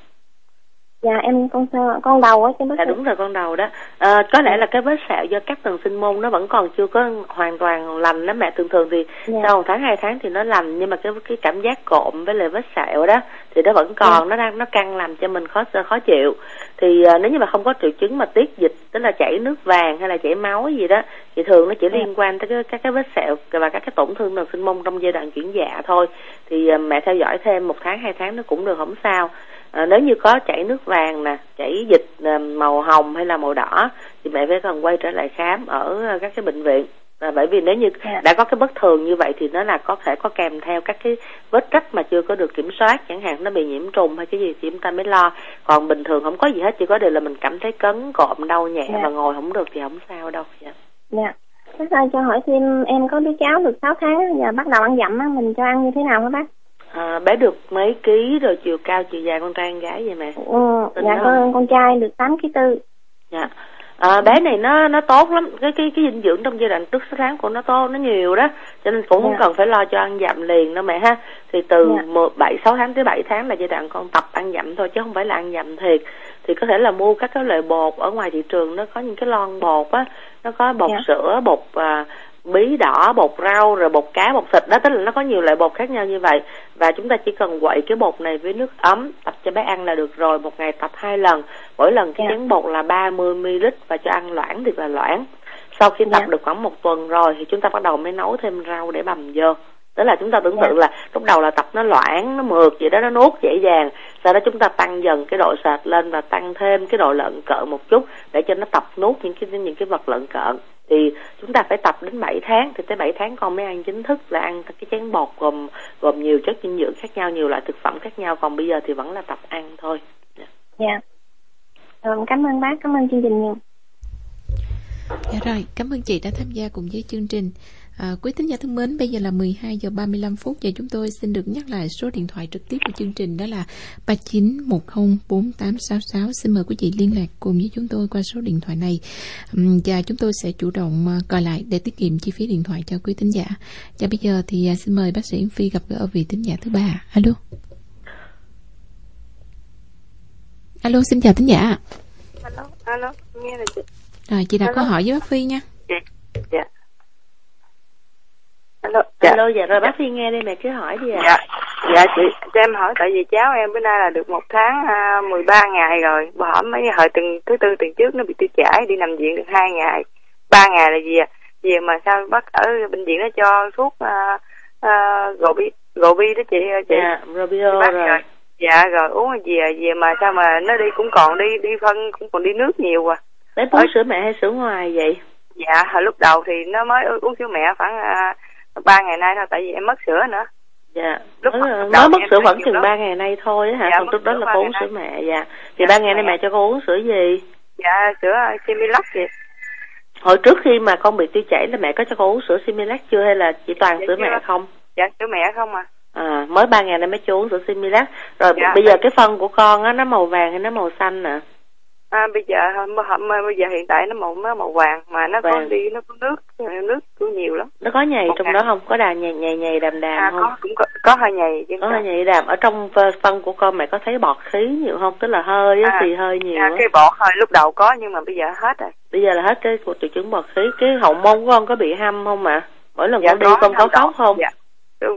Dạ em con con đầu á chứ dạ đúng rồi con đầu đó. À, có lẽ là cái vết sẹo do các tầng sinh môn nó vẫn còn chưa có hoàn toàn lành đó mẹ. Thường thường thì dạ. sau một tháng hai tháng thì nó lành nhưng mà cái cái cảm giác cộm với lại vết sẹo đó thì nó vẫn còn Dạ. nó đang nó căng làm cho mình khó khó chịu. Thì à, nếu như mà không có triệu chứng mà tiết dịch tức là chảy nước vàng hay là chảy máu gì đó thì thường nó chỉ Dạ. liên quan tới cái, các cái vết sẹo và các cái tổn thương tầng sinh môn trong giai đoạn chuyển dạ thôi. Thì à, mẹ theo dõi thêm một tháng hai tháng nó cũng được không sao à, nếu như có chảy nước vàng nè chảy dịch à, màu hồng hay là màu đỏ thì mẹ phải cần quay trở lại khám ở à, các cái bệnh viện và bởi vì nếu như Dạ. đã có cái bất thường như vậy thì nó là có thể có kèm theo các cái vết rách mà chưa có được kiểm soát chẳng hạn nó bị nhiễm trùng hay cái gì thì chúng ta mới lo còn bình thường không có gì hết chỉ có điều là mình cảm thấy cấn cộm đau nhẹ Dạ. và ngồi không được thì không sao đâu dạ. dạ bác ơi cho hỏi thêm em có đứa cháu được 6 tháng giờ bắt đầu ăn dặm á mình cho ăn như thế nào hả bác à, bé được mấy ký rồi chiều cao chiều dài con trai con gái vậy mẹ? Ừ, dạ con con trai được 8 ký tư. Dạ. À, bé này nó nó tốt lắm. Cái cái cái dinh dưỡng trong giai đoạn trước sáu tháng của nó tốt nó nhiều đó. Cho nên cũng không Dạ. cần phải lo cho ăn dặm liền đâu mẹ ha. Thì từ Dạ. bảy sáu tháng tới 7 tháng là giai đoạn con tập ăn dặm thôi chứ không phải là ăn dặm thiệt. Thì có thể là mua các cái loại bột ở ngoài thị trường nó có những cái lon bột á. Nó có bột Dạ. sữa bột à, bí đỏ bột rau rồi bột cá bột thịt. Đó tức là nó có nhiều loại bột khác nhau như vậy. Và chúng ta chỉ cần quậy cái bột này với nước ấm tập cho bé ăn là được rồi. Một ngày tập hai lần. Mỗi lần cái Dạ. chén bột là 30 ml và cho ăn loãng thì là loãng. Sau khi tập Dạ. được khoảng một tuần rồi thì chúng ta bắt đầu mới nấu thêm rau để bầm vô. Tức là chúng ta tưởng tượng Dạ. là lúc đầu là tập nó loãng nó mượt vậy đó nó nuốt dễ dàng. Sau đó chúng ta tăng dần cái độ sệt lên và tăng thêm cái độ lợn cợn một chút để cho nó tập nuốt những cái những cái vật lợn cợn thì chúng ta phải tập đến 7 tháng thì tới 7 tháng con mới ăn chính thức là ăn cái chén bột gồm gồm nhiều chất dinh dưỡng khác nhau nhiều loại thực phẩm khác nhau. Còn bây giờ thì vẫn là tập ăn thôi. Dạ. Rồi cảm ơn bác cảm ơn chương trình nhiều. Dạ rồi, cảm ơn chị đã tham gia cùng với chương trình. À, quý thính giả thân mến, bây giờ là 12 giờ 35 phút và chúng tôi xin được nhắc lại số điện thoại trực tiếp của chương trình đó là 39104866. Xin mời quý vị liên lạc cùng với chúng tôi qua số điện thoại này và chúng tôi sẽ chủ động à, gọi lại để tiết kiệm chi phí điện thoại cho quý thính giả. Và bây giờ thì à, xin mời bác sĩ Phi gặp gỡ vị thính giả thứ ba. Alo. alo xin chào thính giả alo alo nghe này chị rồi chị Alo. câu hỏi với bác phi nha dạ alo dạ. Alo dạ rồi bác phi nghe đi mẹ cứ hỏi đi ạ. Dạ. Dạ chị cho em hỏi tại vì cháu em bữa nay là được một tháng à, 13 ngày rồi. Hỏi mấy hồi tuần thứ tư tuần trước nó bị tiêu chảy đi nằm viện được hai ngày. Ba ngày là gì à gì mà sao bác ở bệnh viện nó cho thuốc à, à, gồ bi đó chị chị? Dạ robio bác rồi. rồi. Dạ rồi uống cái gì à gì mà sao mà nó đi cũng còn đi đi phân cũng còn đi nước nhiều à. Bé bú Ơi. sữa mẹ hay sữa ngoài vậy? Dạ hồi lúc đầu thì nó mới uống sữa mẹ khoảng à, ba ngày nay thôi tại vì em mất sữa nữa. Dạ. Lúc mới, bắt mới mất sữa vẫn chừng ba ngày nay thôi á hả? Dạ, còn trước đó là cô uống sữa mẹ dạ. Thì Dạ, ba ngày nay mẹ. cho con uống sữa gì? Dạ sữa Similac chị. Hồi trước khi mà con bị tiêu chảy là mẹ có cho con uống sữa Similac chưa hay là chỉ toàn Dạ sữa chưa. mẹ không? Dạ sữa mẹ không à. À mới ba ngày nay mới cho uống sữa Similac. Rồi Dạ. bây giờ cái phân của con á nó màu vàng hay nó màu xanh nè à, bây giờ bây giờ hiện tại nó màu nó màu vàng mà nó có Vàng. đi nó có nước nước cũng nhiều lắm. Nó có nhầy Một trong ngày. đó không? Có đà nhầy nhầy nhầy đàm đàm à không? có cũng có có hơi nhầy chứ có hơi nhầy đàm. Ở trong phân của con mẹ có thấy bọt khí nhiều không? Tức là hơi á À, thì hơi nhiều à, cái bọt hơi lúc đầu có nhưng mà bây giờ hết rồi. Bây giờ là hết cái cuộc triệu chứng bọt khí. Cái hậu môn của con có bị hâm không mà mỗi lần Dạ, con đi có, con có khóc không? Dạ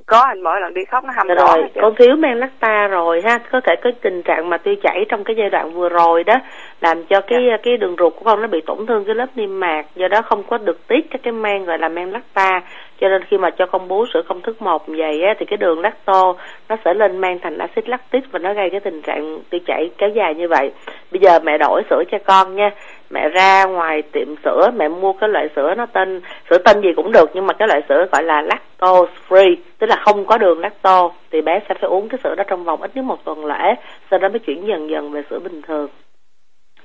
có anh mỗi lần đi khóc nó hâm Dạ đỏ rồi con thiếu men lacta rồi ha. Có thể có tình trạng mà tiêu chảy trong cái giai đoạn vừa rồi đó làm cho cái Dạ. cái đường ruột của con nó bị tổn thương cái lớp niêm mạc. Do đó không có được tiết các cái men gọi là men lacta cho nên khi mà cho con bú sữa công thức một vậy á thì cái đường lacto nó sẽ lên men thành axit lactic và nó gây cái tình trạng tiêu chảy kéo dài như vậy. Bây giờ mẹ đổi sữa cho con nha. Mẹ ra ngoài tiệm sữa mẹ mua cái loại sữa nó tên sữa tên gì cũng được nhưng mà cái loại sữa gọi là lactose free tức là không có đường lacto thì bé sẽ phải uống cái sữa đó trong vòng ít nhất một tuần lễ sau đó mới chuyển dần dần về sữa bình thường.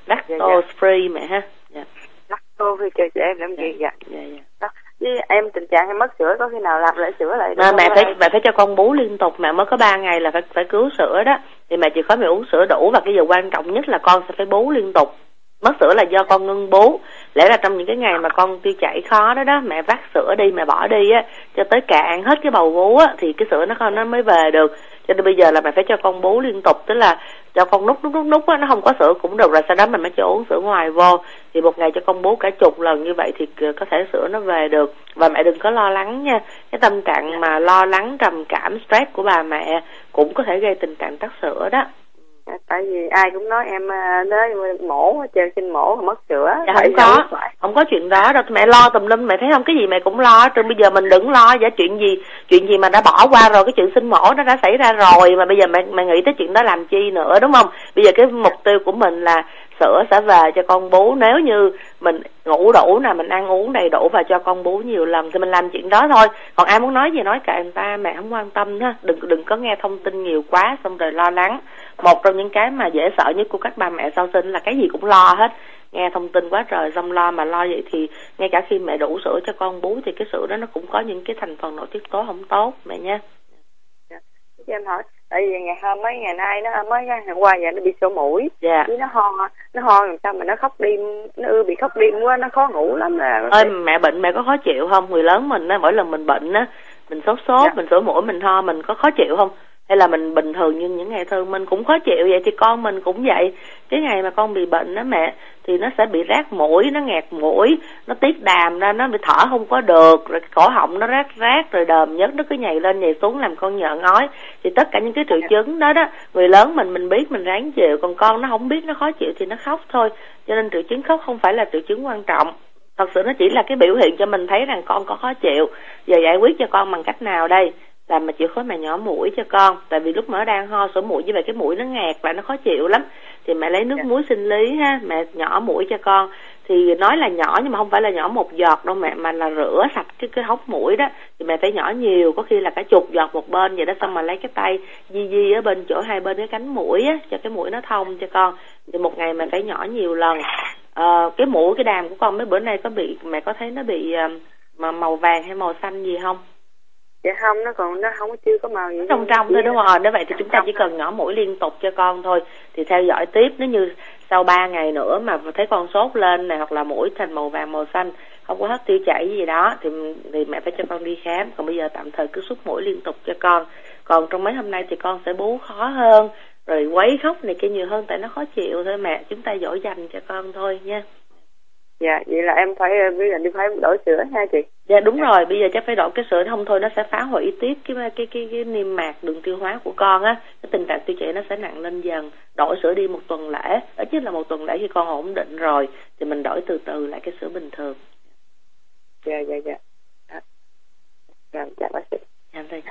Lactose free mẹ ha. Dạ. Lacto thì chờ cho em làm gì dạ dạ dạ. đó với em tình trạng em mất sữa có khi nào làm lại sữa lại mà mẹ phải mẹ phải cho con bú liên tục. Mẹ mới có 3 ngày là phải phải cứu sữa đó. Thì mẹ chỉ có mẹ uống sữa đủ và cái điều quan trọng nhất là con sẽ phải bú liên tục mất sữa là do con ngưng bú. Lẽ là trong những cái ngày mà con tiêu chảy khó đó đó, mẹ vắt sữa đi, mẹ bỏ đi á, cho tới cạn hết cái bầu vú á, thì cái sữa nó con nó mới về được. Cho nên bây giờ là mẹ phải cho con bú liên tục, tức là cho con nút nút nút nút á, nó không có sữa cũng được, rồi sau đó mình mới cho uống sữa ngoài vô. Thì một ngày cho con bú cả chục lần như vậy thì có thể sữa nó về được. Và mẹ đừng có lo lắng nha, cái tâm trạng mà lo lắng, trầm cảm, stress của bà mẹ cũng có thể gây tình trạng tắc sữa đó tại vì ai cũng nói em à, nói mổ chơi sinh mổ mất sữa dạ không có. không có chuyện đó đâu mẹ lo tùm lum mẹ thấy không? Cái gì mẹ cũng lo trên bây giờ mình đừng lo. Giả chuyện gì chuyện gì mà đã bỏ qua rồi cái chuyện sinh mổ nó đã xảy ra rồi mà bây giờ mẹ mẹ nghĩ tới chuyện đó làm chi nữa đúng không? Bây giờ cái mục tiêu của mình là sữa sẽ về cho con bú. Nếu như mình ngủ đủ nè mình ăn uống đầy đủ và cho con bú nhiều lần thì mình làm chuyện đó thôi. Còn ai muốn nói gì nói kệ người ta mẹ không quan tâm ha đừng đừng có nghe thông tin nhiều quá xong rồi lo lắng một trong những cái mà dễ sợ nhất của các bà mẹ sau sinh là cái gì cũng lo hết. Nghe thông tin quá trời xong lo mà lo vậy thì ngay cả khi mẹ đủ sữa cho con bú thì cái sữa đó nó cũng có những cái thành phần nội tiết tố không tốt mẹ nha cho em hỏi tại vì ngày hôm mấy ngày nay nó mới hôm qua giờ nó bị sổ mũi. Dạ. Với nó ho nó ho làm sao mà nó khóc đêm nó ư bị khóc đêm quá nó khó ngủ lắm là ơi mẹ bệnh mẹ có khó chịu không? Người lớn mình á mỗi lần mình bệnh á mình sốt sốt Dạ. mình sổ mũi mình ho mình có khó chịu không hay là mình bình thường như những ngày thường, mình cũng khó chịu vậy, thì con mình cũng vậy. Cái ngày mà con bị bệnh đó mẹ, thì nó sẽ bị rát mũi, nó nghẹt mũi, nó tiết đàm ra, nó bị thở không có được, rồi cổ họng nó rát rát, rồi đờm nhất nó cứ nhảy lên, nhảy xuống, làm con nhợ ngói thì tất cả những cái triệu chứng đó đó, người lớn mình mình biết, mình ráng chịu, còn con nó không biết, nó khó chịu thì nó khóc thôi. Cho nên triệu chứng khóc không phải là triệu chứng quan trọng. Thật sự nó chỉ là cái biểu hiện cho mình thấy rằng con có khó chịu. Giờ giải quyết cho con bằng cách nào đây? Là mà chịu khó mẹ nhỏ mũi cho con. Tại vì lúc mà nó đang ho sổ mũi như vậy cái mũi nó nghẹt lại nó khó chịu lắm. Thì mẹ lấy nước muối sinh lý ha mẹ nhỏ mũi cho con. Thì nói là nhỏ nhưng mà không phải là nhỏ một giọt đâu mẹ mà là rửa sạch cái cái hốc mũi đó. Thì mẹ phải nhỏ nhiều có khi là cả chục giọt một bên vậy đó. Xong mà lấy cái tay di di ở bên chỗ hai bên cái cánh mũi á cho cái mũi nó thông cho con. Thì một ngày mẹ phải nhỏ nhiều lần. Ờ, cái mũi cái đàm của con mấy bữa nay có bị mẹ có thấy nó bị ờ, mà màu vàng hay màu xanh gì không dạ không nó còn nó không chưa có màu gì nó trong trong thôi đúng không nếu vậy thì chúng ta chỉ cần nhỏ mũi liên tục cho con thôi thì theo dõi tiếp. Nếu như sau 3 ngày nữa mà thấy con sốt lên này hoặc là mũi thành màu vàng màu xanh không có hết tiêu chảy gì đó thì thì mẹ phải cho con đi khám. Còn bây giờ tạm thời cứ xúc mũi liên tục cho con. Còn trong mấy hôm nay thì con sẽ bú khó hơn rồi quấy khóc này kia nhiều hơn tại nó khó chịu thôi mẹ. Chúng ta dỗ dành cho con thôi nha dạ vậy là em phải bây giờ đi phải đổi sữa ha chị. Dạ đúng rồi. Bây giờ chắc phải đổi cái sữa không thôi nó sẽ phá hủy tiếp cái cái cái cái, niêm mạc đường tiêu hóa của con á. Cái tình trạng tiêu chảy nó sẽ nặng lên dần. Đổi sữa đi một tuần lễ. Ít nhất là một tuần lễ khi con ổn định rồi. Thì mình đổi từ từ lại cái sữa bình thường. Dạ dạ dạ. Dạ, dạ bác sĩ. Dạ thầy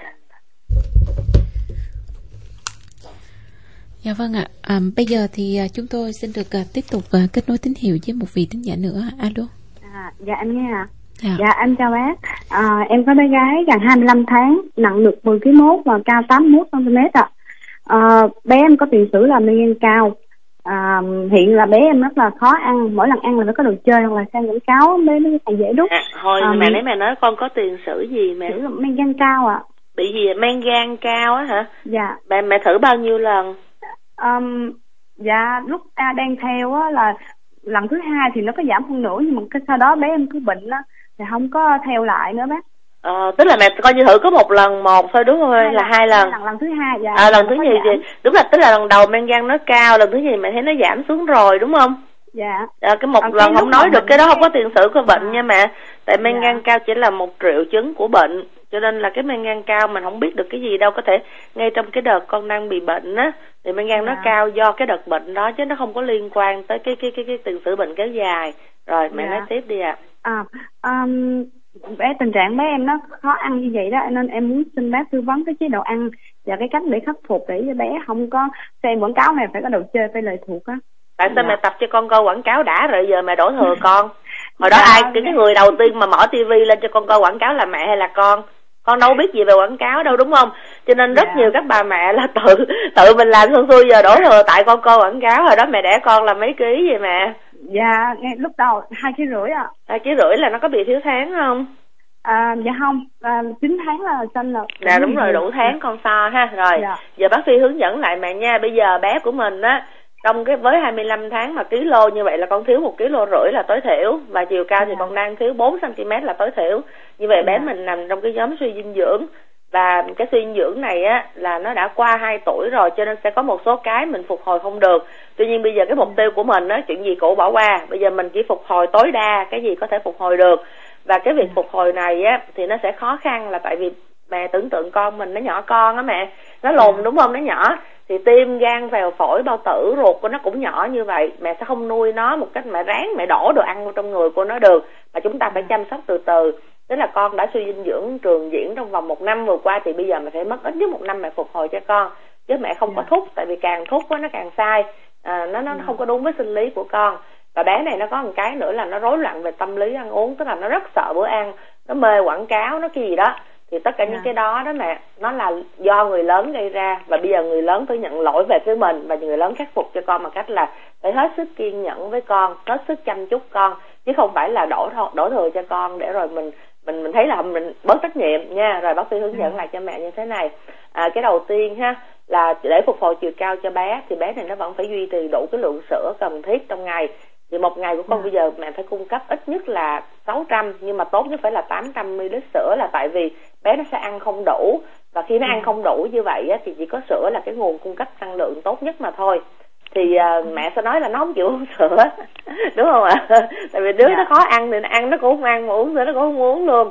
Dạ vâng ạ. À, bây giờ thì à, chúng tôi xin được à, tiếp tục à, kết nối tín hiệu với một vị thính giả nữa. Alo. À, dạ em nghe ạ. Dạ. Dạ anh chào bác. À, em có bé gái gần 25 tháng, nặng được 10 kg mốt và cao 81 cm ạ. À, bé em có tiền sử là men gan cao. À, hiện là bé em rất là khó ăn, mỗi lần ăn là phải có đồ chơi hoặc là sang những cáo bé nó càng dễ đút. à, thôi À, mẹ nãy mẹ nói con có tiền sử gì mẹ Sử men gan cao ạ. bị gì men gan cao á hả Dạ. mẹ mẹ thử bao nhiêu lần Um, dạ lúc ta đang theo á là lần thứ hai thì nó có giảm hơn nữa nhưng mà cái sau đó bé em cứ bệnh á thì không có theo lại nữa bác. Ờ, tức là mẹ coi như thử có một lần một thôi đúng không hay là hai lần lần lần thứ hai dạ. à lần thứ giảm. thì đúng là tức là lần đầu men gan nó cao lần thứ nhì mẹ thấy nó giảm xuống rồi đúng không Dạ. à, cái một Còn lần không nói được cái đó không có tiền sử của bệnh nha mẹ tại men Dạ. gan cao chỉ là một triệu chứng của bệnh cho nên là cái men gan cao mình không biết được cái gì đâu có thể ngay trong cái đợt con đang bị bệnh á thì men gan nó Dạ. cao do cái đợt bệnh đó chứ nó không có liên quan tới cái cái cái cái tiền sử bệnh kéo dài rồi mẹ Dạ. nói tiếp đi ạ À, um, bé tình trạng bé em nó khó ăn như vậy đó nên em muốn xin bác tư vấn cái chế độ ăn và cái cách để khắc phục để cho bé không có xem quảng cáo này phải có đồ chơi phải lệ thuộc á. Tại sao Dạ. mẹ tập cho con coi quảng cáo đã rồi giờ mẹ đổ thừa con hồi đó Dạ. ai cái cái người đầu tiên mà mở tivi lên cho con coi quảng cáo là mẹ hay là con con đâu biết gì về quảng cáo đâu đúng không cho nên rất Dạ. nhiều các bà mẹ là tự tự mình làm xuôi xuôi giờ đổ thừa tại con coi quảng cáo hồi đó mẹ đẻ con là mấy ký vậy mẹ Dạ, ngay lúc đầu hai ký rưỡi ạ. hai ký rưỡi là nó có bị thiếu tháng không À, dạ không, à, 9 tháng là sinh rồi. dạ đúng rồi đủ tháng con so ha rồi Dạ. giờ bác phi hướng dẫn lại mẹ nha bây giờ bé của mình á trong cái với 25 tháng mà ký lô như vậy là con thiếu một ký lô rưỡi là tối thiểu và chiều cao thì Dạ. con đang thiếu 4 cm là tối thiểu. Như vậy bé Dạ. mình nằm trong cái nhóm suy dinh dưỡng và cái suy dinh dưỡng này á là nó đã qua 2 tuổi rồi cho nên sẽ có một số cái mình phục hồi không được. Tuy nhiên bây giờ cái mục tiêu của mình á chuyện gì cũ bỏ qua. Bây giờ mình chỉ phục hồi tối đa cái gì có thể phục hồi được. Và cái việc phục hồi này á thì nó sẽ khó khăn là tại vì mẹ tưởng tượng con mình nó nhỏ con á mẹ. Nó lùn đúng không? Nó nhỏ thì tim gan phèo phổi bao tử ruột của nó cũng nhỏ như vậy. Mẹ sẽ không nuôi nó một cách mẹ ráng mẹ đổ đồ ăn vào trong người của nó được. Mà chúng ta phải chăm sóc từ từ. Tức là con đã suy dinh dưỡng trường diễn trong vòng một năm vừa qua thì bây giờ mẹ phải mất ít nhất một năm mẹ phục hồi cho con. Chứ mẹ không có Dạ. thúc tại vì càng thúc nó càng sai. À, nó nó Dạ. không có đúng với sinh lý của con. Và bé này nó có một cái nữa là nó rối loạn về tâm lý ăn uống. Tức là nó rất sợ bữa ăn nó mê quảng cáo nó cái gì đó thì tất cả những Dạ. cái đó đó mẹ nó là do người lớn gây ra và bây giờ người lớn phải nhận lỗi về phía mình và người lớn khắc phục cho con bằng cách là phải hết sức kiên nhẫn với con hết sức chăm chút con chứ không phải là đổ đổ thừa cho con để rồi mình mình mình thấy là mình bớt trách nhiệm nha rồi bác sĩ hướng dẫn Ừ. lại cho mẹ như thế này à, cái đầu tiên ha là để phục hồi chiều cao cho bé thì bé này nó vẫn phải duy trì đủ cái lượng sữa cần thiết trong ngày thì một ngày của con Ừ. bây giờ mẹ phải cung cấp ít nhất là 600 nhưng mà tốt nhất phải là 800 ml sữa là tại vì bé nó sẽ ăn không đủ và khi nó ăn Ừ. không đủ như vậy á, thì chỉ có sữa là cái nguồn cung cấp năng lượng tốt nhất mà thôi thì à, mẹ sẽ nói là nó không chịu uống sữa đúng không ạ tại vì đứa Dạ. nó khó ăn thì nó ăn nó cũng không ăn mà uống sữa nó cũng không uống luôn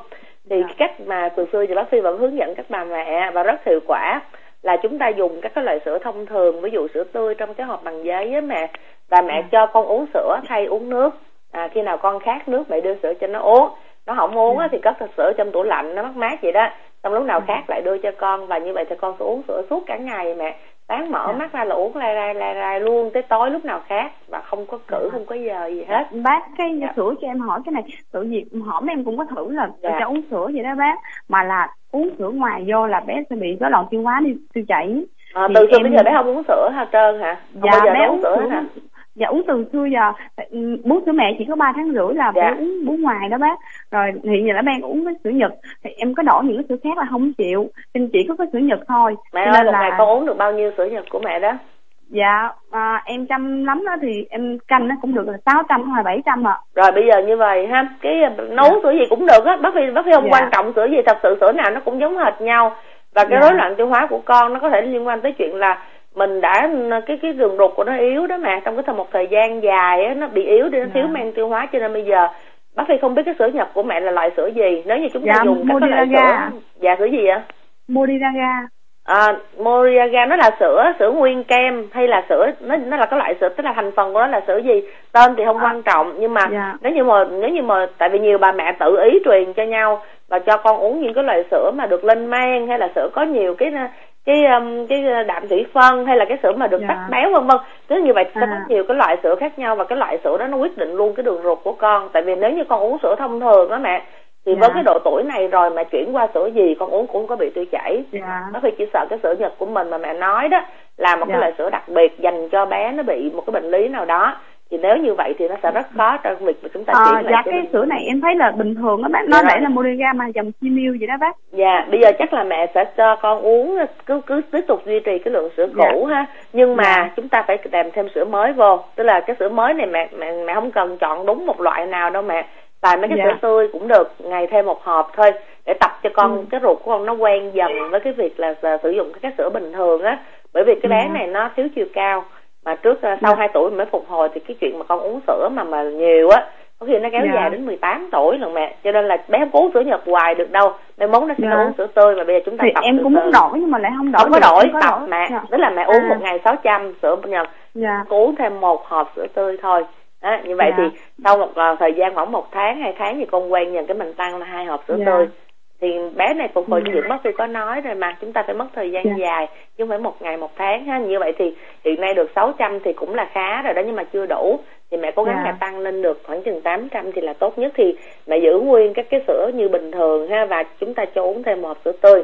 thì Dạ. cái cách mà từ xưa thì bác sĩ vẫn hướng dẫn các bà mẹ và rất hiệu quả là chúng ta dùng các cái loại sữa thông thường ví dụ sữa tươi trong cái hộp bằng giấy á mẹ và mẹ Ừ. cho con uống sữa thay uống nước à, khi nào con khát nước mẹ đưa sữa cho nó uống nó không uống á, Ừ. thì cất thật sữa trong tủ lạnh nó mát mát vậy đó xong lúc nào Ừ. khát lại đưa cho con và như vậy thì con sẽ uống sữa suốt cả ngày mẹ sáng mở Dạ. mắt ra là uống lai rai lai rai luôn tới tối lúc nào khát và không có cử Dạ. không có giờ gì hết bác cái Dạ. sữa cho em hỏi cái này tự việc hổm em cũng có thử là Dạ. cho uống sữa vậy đó bác mà là uống sữa ngoài vô là bé sẽ bị rối loạn tiêu hóa đi tiêu chảy à, từ xưa em- bây giờ bé không uống sữa hết trơn hả không bao giờ bé uống sữa hết hả dạ uống từ xưa giờ. Ừ, bú sữa mẹ chỉ có 3 tháng rưỡi là Dạ. uống bú ngoài đó bác. Rồi hiện giờ nó đang uống cái sữa nhật. Thì em có đổi những cái sữa khác là không chịu. Nên chỉ có cái sữa nhật thôi. Mẹ ơi nên một là- ngày con uống được bao nhiêu sữa nhật của mẹ đó? Dạ à, em chăm lắm đó thì em canh nó cũng được là 600 hoặc là 700 ạ. Rồi bây giờ như vậy ha. Cái ờ, nấu Dạ. sữa gì cũng được á. Bác phi bác phi không Dạ. quan trọng sữa gì. Thật sự sữa nào nó cũng giống hệt nhau. Và cái Dạ. rối loạn tiêu hóa của con nó có thể liên quan tới chuyện là mình đã cái cái đường ruột của nó yếu đó mà trong cái thời một thời gian dài á, nó bị yếu đi nó thiếu Dạ. men tiêu hóa cho nên bây giờ bác phi không biết cái sữa nhập của mẹ là loại sữa gì. Nếu như chúng ta Dạ, dùng các cái loại sữa dạ sữa gì ạ Modiraga À, Moriaga nó là sữa sữa nguyên kem hay là sữa nó nó là cái loại sữa tức là thành phần của nó là sữa gì? Tên thì không quan trọng nhưng mà Dạ. nếu như mà nếu như mà tại vì nhiều bà mẹ tự ý truyền cho nhau và cho con uống những cái loại sữa mà được lên men hay là sữa có nhiều cái cái um, cái đạm thủy phân hay là cái sữa mà được Dạ. tách béo vân vân là như vậy sẽ có À. nhiều cái loại sữa khác nhau và cái loại sữa đó nó quyết định luôn cái đường ruột của con tại vì nếu như con uống sữa thông thường đó mẹ thì Dạ. với cái độ tuổi này rồi mà chuyển qua sữa gì con uống cũng không có bị tiêu chảy dạ nó phải chỉ sợ cái sữa nhật của mình mà mẹ nói đó là một Dạ. cái loại sữa đặc biệt dành cho bé nó bị một cái bệnh lý nào đó thì nếu như vậy thì nó sẽ rất khó trong việc mà chúng ta chuyển lại dạ cái mình. sữa này em thấy là bình thường á bác Dạ nó để là Modiraga mà dòng chimil gì đó bác Dạ, bây giờ chắc là mẹ sẽ cho con uống cứ cứ tiếp tục duy trì cái lượng sữa cũ ha. Nhưng mà Dạ. chúng ta phải kèm thêm sữa mới vô. Tức là cái sữa mới này mẹ mẹ mẹ không cần chọn đúng một loại nào đâu mẹ. Xài mấy cái Dạ. sữa tươi cũng được, ngày thêm một hộp thôi để tập cho con Ừ. cái ruột của con nó quen dần với cái việc là, là sử dụng cái sữa bình thường á. Bởi vì cái bé Dạ. này nó thiếu chiều cao mà trước à, sau Dạ. 2 tuổi mới phục hồi thì cái chuyện mà con uống sữa mà mà nhiều á có khi nó kéo Dạ. dài đến 18 tuổi lần mẹ cho nên là bé không có uống sữa nhật hoài được đâu mai mốt nó sẽ Dạ. uống sữa tươi mà bây giờ chúng ta thì tập em cũng muốn đổi nhưng mà lại không đổi không có đổi không tập đổi. mẹ Dạ. tức là mẹ uống À. một ngày 600 sữa nhật dạ uống thêm một hộp sữa tươi thôi đó, như vậy Dạ. thì sau một ờ, thời gian khoảng một tháng hai tháng thì con quen dần cái mình tăng là hai hộp sữa Dạ. tươi thì bé này phục hồi Dạ. dinh dưỡng bác sĩ có nói rồi mà chúng ta phải mất thời gian Dạ. dài chứ không phải một ngày một tháng ha như vậy thì hiện nay được 600 thì cũng là khá rồi đó nhưng mà chưa đủ thì mẹ cố gắng Dạ. mẹ tăng lên được khoảng chừng 800 thì là tốt nhất thì mẹ giữ nguyên các cái sữa như bình thường ha và chúng ta cho uống thêm một hộp sữa tươi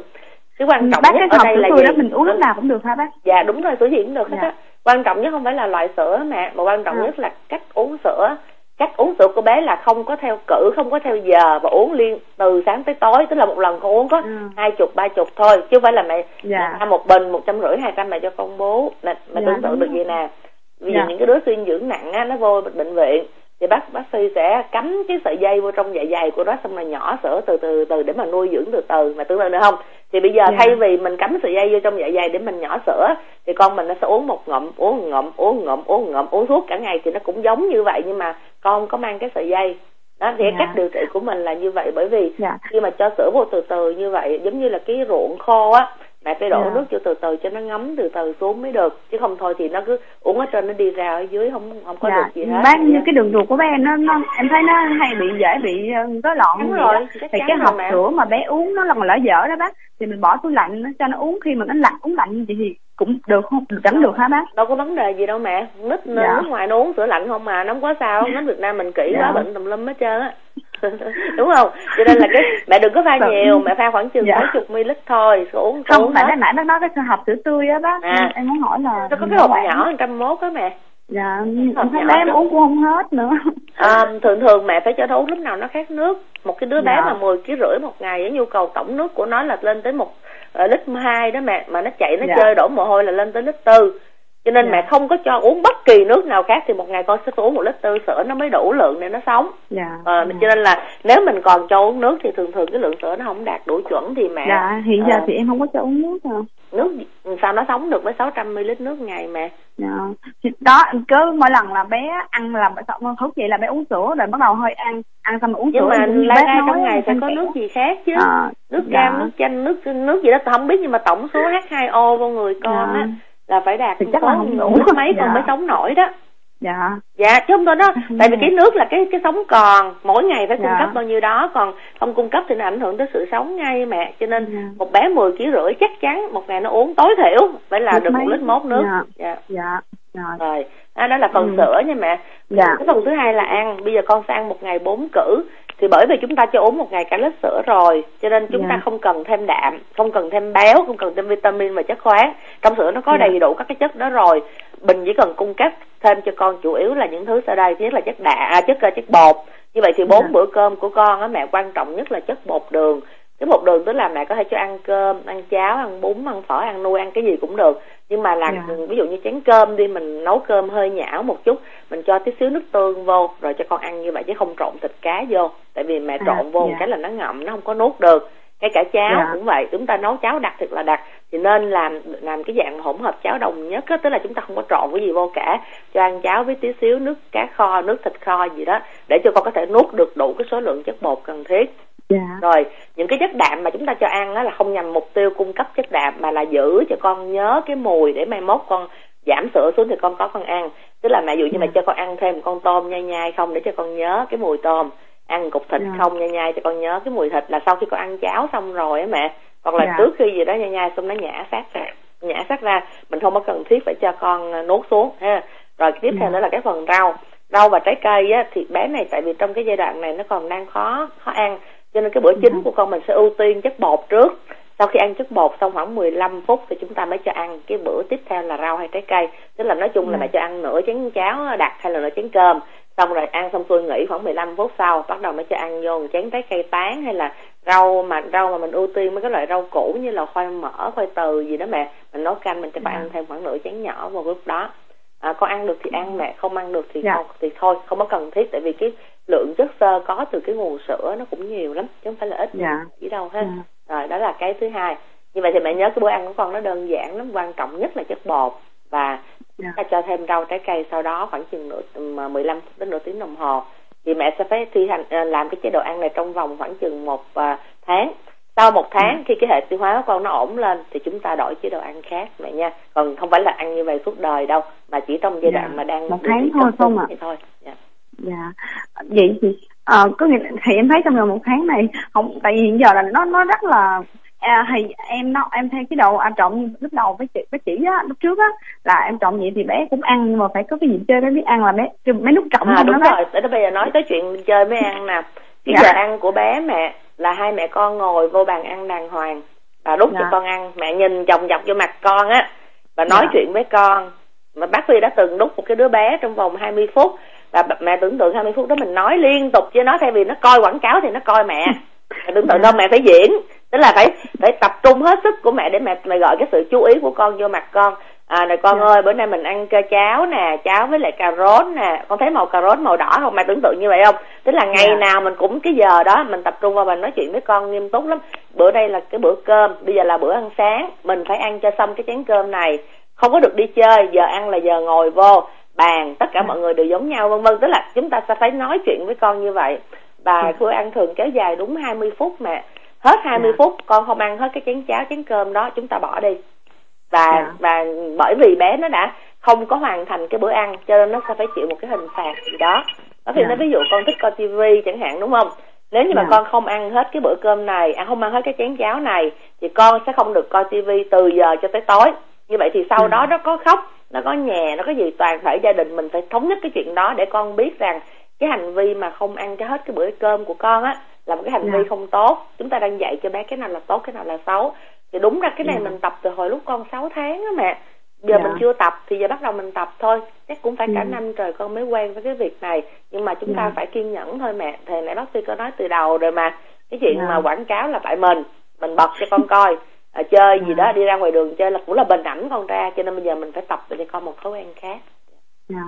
cái quan trọng bác nhất ở đây là gì đó mình uống lúc Ừ. nào cũng được hả bác dạ đúng rồi sữa gì cũng được hết Dạ. á quan trọng nhất không phải là loại sữa mẹ mà quan trọng À. nhất là cách uống sữa cách uống sữa của bé là không có theo cử không có theo giờ và uống liên từ sáng tới tối tức là một lần con uống có Ừ. hai chục ba chục thôi chứ không phải là mẹ Dạ. mẹ một bình một trăm rưỡi hai trăm mẹ cho con bú mẹ, mẹ Dạ, tưởng tượng được gì nè ví dụ Dạ. những cái đứa suy dinh dưỡng nặng á nó vô bệnh viện thì bác bác sĩ sẽ cắm cái sợi dây vô trong dạ dày của nó xong rồi nhỏ sữa từ từ từ để mà nuôi dưỡng từ từ mà tưởng tượng được không thì bây giờ Dạ. thay vì mình cắm sợi dây vô trong dạ dày để mình nhỏ sữa thì con mình nó sẽ uống một ngụm uống một ngụm uống một ngụm uống một ngụm uống suốt cả ngày thì nó cũng giống như vậy nhưng mà con có mang cái sợi dây đó thì cái Dạ. cách điều trị của mình là như vậy bởi vì dạ khi mà cho sữa vô từ từ như vậy giống như là cái ruộng khô á mẹ phải đổ Dạ. nước vô từ từ cho nó ngấm từ từ xuống mới được. Chứ không thôi thì nó cứ uống ở trên nó đi ra ở dưới không không có dạ. được gì hết. Bác như cái đường ruột của bé nó, nó em thấy nó hay bị dễ bị ờ, rối loạn Đúng gì rồi, đó. thì cái hộp mà. sữa mà bé uống nó là lỡ dở đó bác. Thì mình bỏ túi lạnh nó cho nó uống. Khi mà nó lạnh uống lạnh như vậy thì cũng được không? Vẫn được hả bác? Đâu có vấn đề gì đâu mẹ. Nít Dạ. nước ngoài nó uống sữa lạnh không mà. Nó không có sao. Đến Việt Nam mình kỹ Dạ. quá bệnh tùm lum hết trơn á đúng không cho nên là cái mẹ đừng có pha Vâng. nhiều mẹ pha khoảng chừng Dạ. mấy chục ml thôi uống không uống hết nãy nãy bác nói cái hộp sữa tươi á bác À. em, muốn hỏi là nó có cái hộp nhỏ trăm mốt á mẹ dạ nhỏ bé em đó. uống cũng không hết nữa À, thường thường mẹ phải cho nó uống lúc nào nó khát nước một cái đứa bé Dạ. mà 10 kg rưỡi một ngày nhu cầu tổng nước của nó là lên tới một uh, lít hai đó mẹ mà nó chạy nó Dạ. chơi đổ mồ hôi là lên tới lít tư cho nên Dạ. mẹ không có cho uống bất kỳ nước nào khác thì một ngày con sẽ uống một lít tư sữa nó mới đủ lượng để nó sống. Dạ. Ờ, dạ. cho nên là nếu mình còn cho uống nước thì thường thường cái lượng sữa nó không đạt đủ chuẩn thì mẹ dạ hiện giờ ờ, thì em không có cho uống nước rồi nước sao nó sống được với 600 ml nước ngày mẹ? Dạ. Thì đó cứ mỗi lần là bé ăn là thức vậy là bé uống sữa rồi bắt đầu hơi ăn. Ăn xong rồi uống nhưng sữa mà cũng như lai nói trong ngày ăn có nước gì khác chứ? Ờ, nước dạ. cam nước chanh nước nước gì đó. Tôi không biết nhưng mà tổng số H2O vô người con Dạ. á là phải đạt Thì chắc là không đủ. mấy con Dạ. mới sống nổi đó dạ dạ chứ không thôi đó Ừ. tại vì cái nước là cái cái sống còn mỗi ngày phải cung Dạ. cấp bao nhiêu đó còn không cung cấp thì nó ảnh hưởng tới sự sống ngay mẹ cho nên Dạ. một bé 10 kg rưỡi chắc chắn một ngày nó uống tối thiểu phải là Lít được một mấy. lít mốt nước Dạ. dạ dạ rồi rồi đó, đó là phần Ừ. sữa nha mẹ Dạ. cái phần thứ hai là ăn bây giờ con sẽ ăn một ngày bốn cử thì bởi vì chúng ta cho uống một ngày cả lít sữa rồi cho nên chúng Dạ. ta không cần thêm đạm không cần thêm béo không cần thêm vitamin và chất khoáng trong sữa nó có Dạ. đầy đủ các cái chất đó rồi bình chỉ cần cung cấp thêm cho con chủ yếu là những thứ sau đây thứ nhất là chất đạm à, chất chất bột như vậy thì bốn Dạ. bữa cơm của con á mẹ quan trọng nhất là chất bột đường cái bột đường tức là mẹ có thể cho ăn cơm ăn cháo ăn bún ăn phở ăn nuôi ăn cái gì cũng được nhưng mà làm Dạ. ví dụ như chén cơm đi mình nấu cơm hơi nhão một chút mình cho tí xíu nước tương vô rồi cho con ăn như vậy chứ không trộn thịt cá vô tại vì mẹ À, trộn vô một dạ. cái là nó ngậm nó không có nuốt được ngay cả cháo Dạ. cũng vậy chúng ta nấu cháo đặc thật là đặc thì nên làm làm cái dạng hỗn hợp cháo đồng nhất á, tức là chúng ta không có trộn cái gì vô cả cho ăn cháo với tí xíu nước cá kho nước thịt kho gì đó để cho con có thể nuốt được đủ cái số lượng chất bột cần thiết dạ. Rồi những cái chất đạm mà chúng ta cho ăn đó là không nhằm mục tiêu cung cấp chất đạm mà là giữ cho con nhớ cái mùi để mai mốt con giảm sữa xuống thì con có con ăn. Tức là mẹ dụ như mẹ cho con ăn thêm một con tôm nhai nhai không để cho con nhớ cái mùi tôm. Ăn cục thịt Dạ. không nhai nhai cho con nhớ cái mùi thịt là sau khi con ăn cháo xong rồi á mẹ. Hoặc là Dạ. trước khi gì đó nhai nhai xong nó nhả xác ra nhả xác ra. Mình không có cần thiết phải cho con à, nuốt xuống ha. Rồi tiếp theo Dạ. nữa là cái phần rau. Rau và trái cây á thì bé này tại vì trong cái giai đoạn này nó còn đang khó khó ăn cho nên cái bữa chính của con mình sẽ ưu tiên chất bột trước. Sau khi ăn chất bột xong khoảng 15 phút thì chúng ta mới cho ăn. Cái bữa tiếp theo là rau hay trái cây. Tức là nói chung là Ừ. mẹ cho ăn nửa chén cháo đặc hay là nửa chén cơm. Xong rồi ăn xong xuôi nghỉ khoảng 15 phút sau bắt đầu mới cho ăn vô một chén trái cây tán hay là rau mà rau mà mình ưu tiên mấy cái loại rau củ như là khoai mỡ khoai từ gì đó mẹ. Mình nấu canh mình cho con Dạ. ăn thêm khoảng nửa chén nhỏ vào lúc đó à, con ăn được thì ăn mẹ không ăn được thì Dạ. không thì thôi không có cần thiết tại vì cái lượng chất xơ có từ cái nguồn sữa nó cũng nhiều lắm chứ không phải là ít Dạ. chỉ đâu hết Dạ. rồi đó là cái thứ hai như vậy thì mẹ nhớ cái bữa ăn của con nó đơn giản lắm quan trọng nhất là chất bột và Dạ. ta cho thêm rau trái cây sau đó khoảng chừng nửa mà 15 phút đến nửa tiếng đồng hồ thì mẹ sẽ phải thi hành à, làm cái chế độ ăn này trong vòng khoảng chừng một à, tháng sau một tháng Ừ. khi cái hệ tiêu hóa của con nó ổn lên thì chúng ta đổi chế độ ăn khác mẹ nha còn không phải là ăn như vậy suốt đời đâu mà chỉ trong giai Dạ. đoạn mà đang Một tháng thôi không ạ? thôi dạ. dạ vậy thì ờ, có nghĩa thì em thấy trong vòng một tháng này không tại vì hiện giờ là nó nó rất là à, thì em nó em theo cái độ à, trộn lúc đầu với chị với chị á lúc trước á là em trộn vậy thì bé cũng ăn nhưng mà phải có cái gì chơi bé biết ăn là bé bé nút trọng à đúng đó rồi để bây giờ nói tới chuyện chơi mới ăn nè cái Dạ. giờ ăn của bé mẹ là hai mẹ con ngồi vô bàn ăn đàng hoàng bà đút cho Dạ. con ăn mẹ nhìn chồng dọc vô mặt con á và nói Dạ. chuyện với con mà bác Phi đã từng đút một cái đứa bé trong vòng 20 phút và mẹ tưởng tượng 20 phút đó mình nói liên tục với nó thay vì nó coi quảng cáo thì nó coi mẹ mẹ tưởng tượng Dạ. đâu mẹ phải diễn tức là phải phải tập trung hết sức của mẹ để mẹ mẹ gọi cái sự chú ý của con vô mặt con à này con Dạ. ơi bữa nay mình ăn cơ cháo nè cháo với lại cà rốt nè. Con thấy màu cà rốt màu đỏ không? Mẹ tưởng tượng như vậy không? Tức là ngày Dạ. nào mình cũng cái giờ đó mình tập trung vào mình nói chuyện với con nghiêm túc lắm. Bữa đây là cái bữa cơm bây giờ là bữa ăn sáng. Mình phải ăn cho xong cái chén cơm này. Không có được đi chơi giờ ăn là giờ ngồi vô bàn. Tất cả Dạ. mọi người đều giống nhau vân vân. Tức là chúng ta sẽ phải nói chuyện với con như vậy. Và Dạ. bữa ăn thường kéo dài đúng 20 phút mẹ. Hết 20 Dạ. phút con không ăn hết cái chén cháo chén cơm đó. Chúng ta bỏ đi và Dạ. và bởi vì bé nó đã không có hoàn thành cái bữa ăn cho nên nó sẽ phải chịu một cái hình phạt gì đó có khi Dạ. nói ví dụ con thích coi tivi chẳng hạn đúng không nếu như mà Dạ. con không ăn hết cái bữa cơm này ăn không ăn hết cái chén cháo này thì con sẽ không được coi tivi từ giờ cho tới tối như vậy thì sau Ừ. đó nó có khóc nó có nhè nó có gì toàn thể gia đình mình phải thống nhất cái chuyện đó để con biết rằng cái hành vi mà không ăn cho hết cái bữa cơm của con á là một cái hành Dạ. vi không tốt chúng ta đang dạy cho bé cái nào là tốt cái nào là xấu thì đúng ra cái này Dạ. mình tập từ hồi lúc con 6 tháng á mẹ giờ Dạ. mình chưa tập thì giờ bắt đầu mình tập thôi chắc cũng phải cả Ừ. năm trời con mới quen với cái việc này nhưng mà chúng ta Dạ. phải kiên nhẫn thôi mẹ thầy nãy bác sĩ có nói từ đầu rồi mà cái chuyện Dạ. mà quảng cáo là tại mình mình bật cho con coi à, chơi gì Dạ. đó đi ra ngoài đường chơi là cũng là bình ảnh con ra cho nên bây giờ mình phải tập để cho con một thói quen khác dạ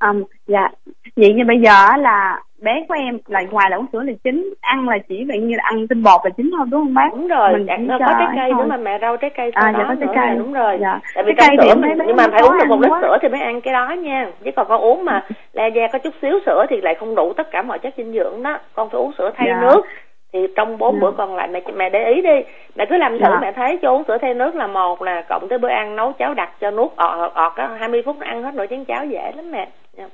um, dạ vậy như bây giờ á là bé của em là ngoài là uống sữa là chính ăn là chỉ vậy như là ăn tinh bột là chính thôi đúng không bác đúng rồi Mình dạ, có trái cây nữa thôi. mà mẹ rau trái cây À, dạ, có trái cây. đúng rồi Dạ. tại vì Trái cây sữa mình nhưng mà phải uống được một lít quá. sữa thì mới ăn cái đó nha chứ còn con uống mà le da có chút xíu sữa thì lại không đủ tất cả mọi chất dinh dưỡng đó con phải uống sữa thay Dạ. nước thì trong bốn Dạ. bữa còn lại mẹ mẹ để ý đi mẹ cứ làm thử Dạ. mẹ thấy cho uống sữa thay nước là một nè cộng tới bữa ăn nấu cháo đặc cho nuốt ọt ọt, ọt đó 20 phút nó ăn hết nồi chén cháo dễ lắm mẹ Dạ.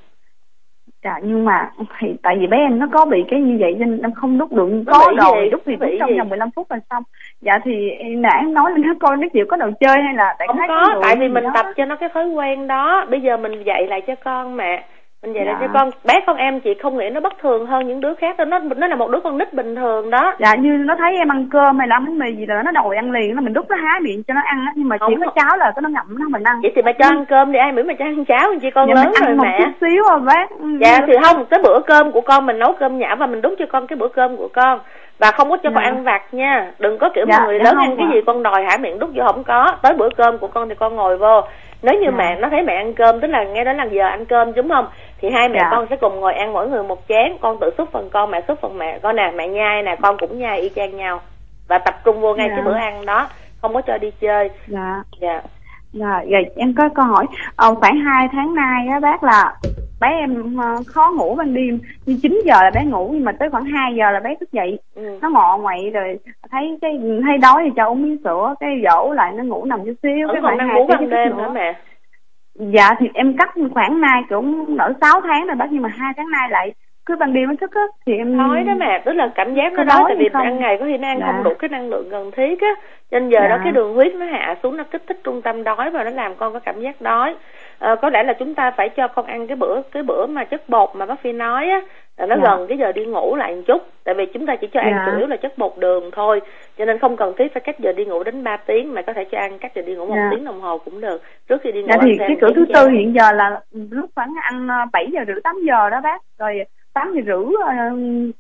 Dạ nhưng mà thì tại vì bé em nó có bị cái như vậy nên em không đút được. Nó có đồ đút thì đút trong vòng 15 phút là xong. Dạ thì em nãy nói lên nó coi nó chịu có đồ chơi hay là tại không có tại vì mình đó. tập cho nó cái thói quen đó. Bây giờ mình dạy lại cho con mẹ mình dạy Dạ. cho con bé con em chị không nghĩ nó bất thường hơn những đứa khác đâu nó nó là một đứa con nít bình thường đó. Dạ như nó thấy em ăn cơm hay là ăn bánh mì gì là nó đòi ăn liền nó mình đút nó há miệng cho nó ăn á. Nhưng mà chỉ có cháo là cái nó ngậm nó mình ăn. Vậy thì mẹ cho ăn cơm đi. Ai miễn mà cho ăn cháo chị con dạ, lớn ăn rồi một mẹ. chút xíu rồi bác Ừ, dạ thì không cái bữa cơm của con mình nấu cơm nhã và mình đút cho con cái bữa cơm của con. Và không có cho con Dạ. ăn vặt nha. Đừng có kiểu Dạ, mà người dạ lớn ăn cái gì con đòi hả miệng đút vô không có. Tới bữa cơm của con thì con ngồi vô. Nếu như Dạ. mẹ nó thấy mẹ ăn cơm tức là nghe đến là giờ ăn cơm đúng không thì hai mẹ Dạ. con sẽ cùng ngồi ăn mỗi người một chén. Con tự xúc phần con mẹ xúc phần mẹ. Con nè mẹ nhai nè con cũng nhai y chang nhau. Và tập trung vô ngay Dạ. cái bữa ăn đó. Không có cho đi chơi. Dạ. Dạ. Rồi, rồi em có câu hỏi. Ờ, khoảng 2 tháng nay á bác là bé em ờ, khó ngủ ban đêm. Như 9 giờ là bé ngủ nhưng mà tới khoảng 2 giờ là bé thức dậy. Ừ. nó ngọ ngoậy rồi thấy cái thấy đói thì cho uống miếng sữa. Cái dỗ lại nó ngủ nằm chút xíu vẫn cái khoảng đang ngủ ban đêm nữa. mẹ dạ thì em cắt khoảng nay cũng đỡ 6 tháng rồi bác nhưng mà hai tháng nay lại cứ ban đêm nó thức á thì em nói đó mẹ tức là cảm giác nó đói tại vì ăn ngày có khi nó ăn Dạ. không đủ cái năng lượng cần thiết á nên giờ đó Dạ. cái đường huyết nó hạ xuống nó kích thích trung tâm đói và nó làm con có cảm giác đói Ờ, có lẽ là chúng ta phải cho con ăn cái bữa cái bữa mà chất bột mà bác phi nói á là nó Dạ. gần cái giờ đi ngủ lại một chút. Tại vì chúng ta chỉ cho ăn Dạ. chủ yếu là chất bột đường thôi. Cho nên không cần thiết phải cách giờ đi ngủ đến 3 tiếng mà có thể cho ăn cách giờ đi ngủ một Dạ. tiếng đồng hồ cũng được. Trước khi đi ngủ dạ thì cái cửa thứ tư hiện giờ là lúc khoảng ăn ờ, 7 giờ rưỡi 8 giờ đó bác. Rồi 8 giờ rưỡi ờ,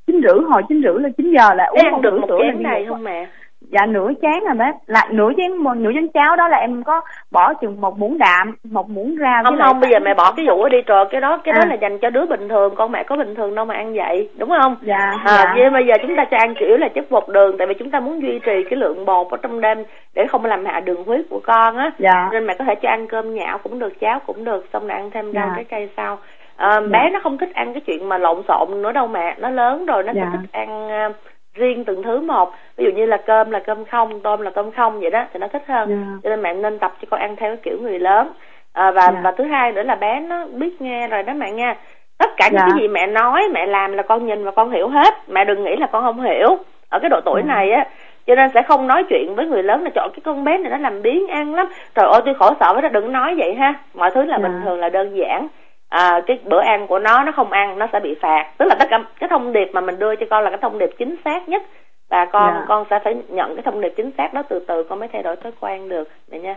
chín rưỡi hồi chín rưỡi là 9 giờ là uống ăn một được một chén này không mẹ dạ nửa chén rồi bác lại nửa chén một nửa chén cháo đó là em có bỏ chừng một muỗng đạm một muỗng rau không không bây giờ mẹ bỏ cái vụ đi rồi cái đó cái đó À. là dành cho đứa bình thường con mẹ có bình thường đâu mà ăn vậy đúng không? Dạ à, dạ. vậy bây giờ chúng ta cho ăn yếu là chất bột đường tại vì chúng ta muốn duy trì cái lượng bột ở trong đêm để không làm hạ đường huyết của con á. Dạ. Nên mẹ có thể cho ăn cơm nhão cũng được cháo cũng được xong rồi ăn thêm rau Dạ. trái cây sau. À, bé nó không thích ăn cái chuyện mà lộn xộn nữa đâu mẹ nó lớn rồi nó Dạ. sẽ thích ăn à, riêng từng thứ một ví dụ như là cơm là cơm không tôm là tôm không vậy đó thì nó thích hơn Dạ. cho nên mẹ nên tập cho con ăn theo cái kiểu người lớn à, và Dạ. và thứ hai nữa là bé nó biết nghe rồi đó mẹ nha tất cả những Dạ. cái gì mẹ nói mẹ làm là con nhìn và con hiểu hết mẹ đừng nghĩ là con không hiểu ở cái độ tuổi Dạ. này á cho nên sẽ không nói chuyện với người lớn là chọn cái con bé này nó làm biến ăn lắm trời ơi tôi khổ sở với nó đừng nói vậy ha mọi thứ là Dạ. bình thường là đơn giản à, cái bữa ăn của nó nó không ăn nó sẽ bị phạt. Tức là tất cả cái thông điệp mà mình đưa cho con là cái thông điệp chính xác nhất. Và con Dạ. con sẽ phải nhận cái thông điệp chính xác đó từ từ con mới thay đổi thói quen được vậy nha.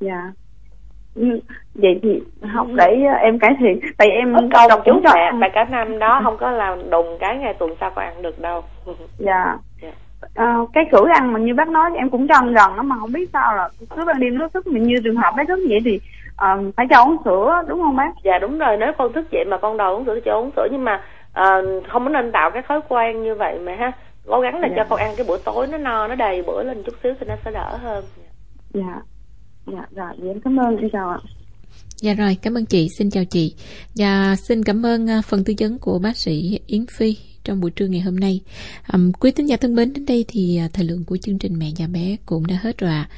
Dạ. Ừ, vậy thì học để em cải thiện. Tại em công đọc chú cho mẹ tại cả năm đó không có làm đùng cái ngày tuần sau con ăn được đâu. Dạ. Dạ. Ờ, cái cử ăn mà như bác nói em cũng cho ăn gần đó mà không biết sao là cứ ban đêm nó thức mình như trường hợp bé thức vậy thì ờ, phải cho uống sữa đúng không bác? Dạ đúng rồi. Nếu con thức dậy mà con đòi uống sữa cho uống sữa. Nhưng mà ờ, không có nên tạo cái thói quen như vậy mà ha. Cố gắng là Dạ. cho con ăn cái bữa tối nó no nó đầy bữa lên chút xíu thì nó sẽ đỡ hơn. Dạ. Dạ rồi vậy em cảm ơn em chào ạ Dạ rồi, cảm ơn chị, xin chào chị. Và xin cảm ơn à, phần tư vấn của bác sĩ Yến Phi trong buổi trưa ngày hôm nay. Um, quý tín giả thân mến, đến đây thì à, thời lượng của chương trình Mẹ và bé cũng đã hết rồi ạ.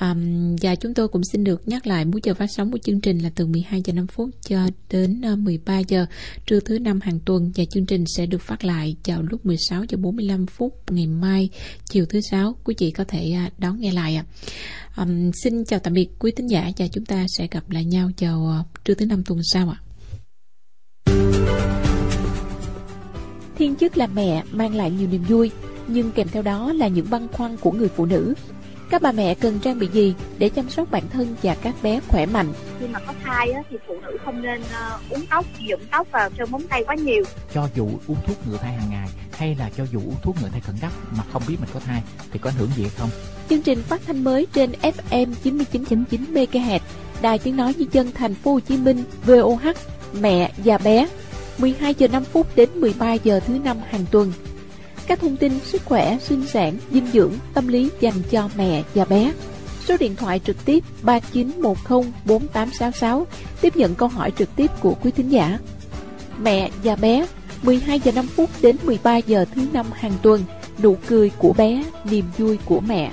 Um, và chúng tôi cũng xin được nhắc lại múi giờ phát sóng của chương trình là từ 12 giờ 5 phút cho đến à, 13 giờ trưa thứ năm hàng tuần và chương trình sẽ được phát lại vào lúc 16 giờ 45 phút ngày mai chiều thứ sáu. Quý chị có thể đón nghe lại ạ. Um, xin chào tạm biệt quý tín giả và chúng ta sẽ gặp lại nhau vào ờ, trưa thứ năm tuần sau ạ. Thiên chức làm mẹ mang lại nhiều niềm vui, nhưng kèm theo đó là những băn khoăn của người phụ nữ. Các bà mẹ cần trang bị gì để chăm sóc bản thân và các bé khỏe mạnh? khi mà có thai á, thì phụ nữ không nên ờ, uống tóc nhuộm tóc và sơn móng tay quá nhiều cho dù uống thuốc ngừa thai hàng ngày hay là cho dù uống thuốc ngừa thai khẩn cấp mà không biết mình có thai thì có ảnh hưởng gì hay không Chương trình phát thanh mới trên FM 99.9 MHz, Đài Tiếng nói nhân dân thành phố Hồ Chí Minh VOH, mẹ và bé, 12 giờ 5 phút đến 13 giờ thứ năm hàng tuần. Các thông tin sức khỏe, sinh sản, dinh dưỡng, tâm lý dành cho mẹ và bé. Số điện thoại trực tiếp 39104866 tiếp nhận câu hỏi trực tiếp của quý thính giả. Mẹ và bé, 12 giờ 5 phút đến 13 giờ thứ năm hàng tuần. Nụ cười của bé, niềm vui của mẹ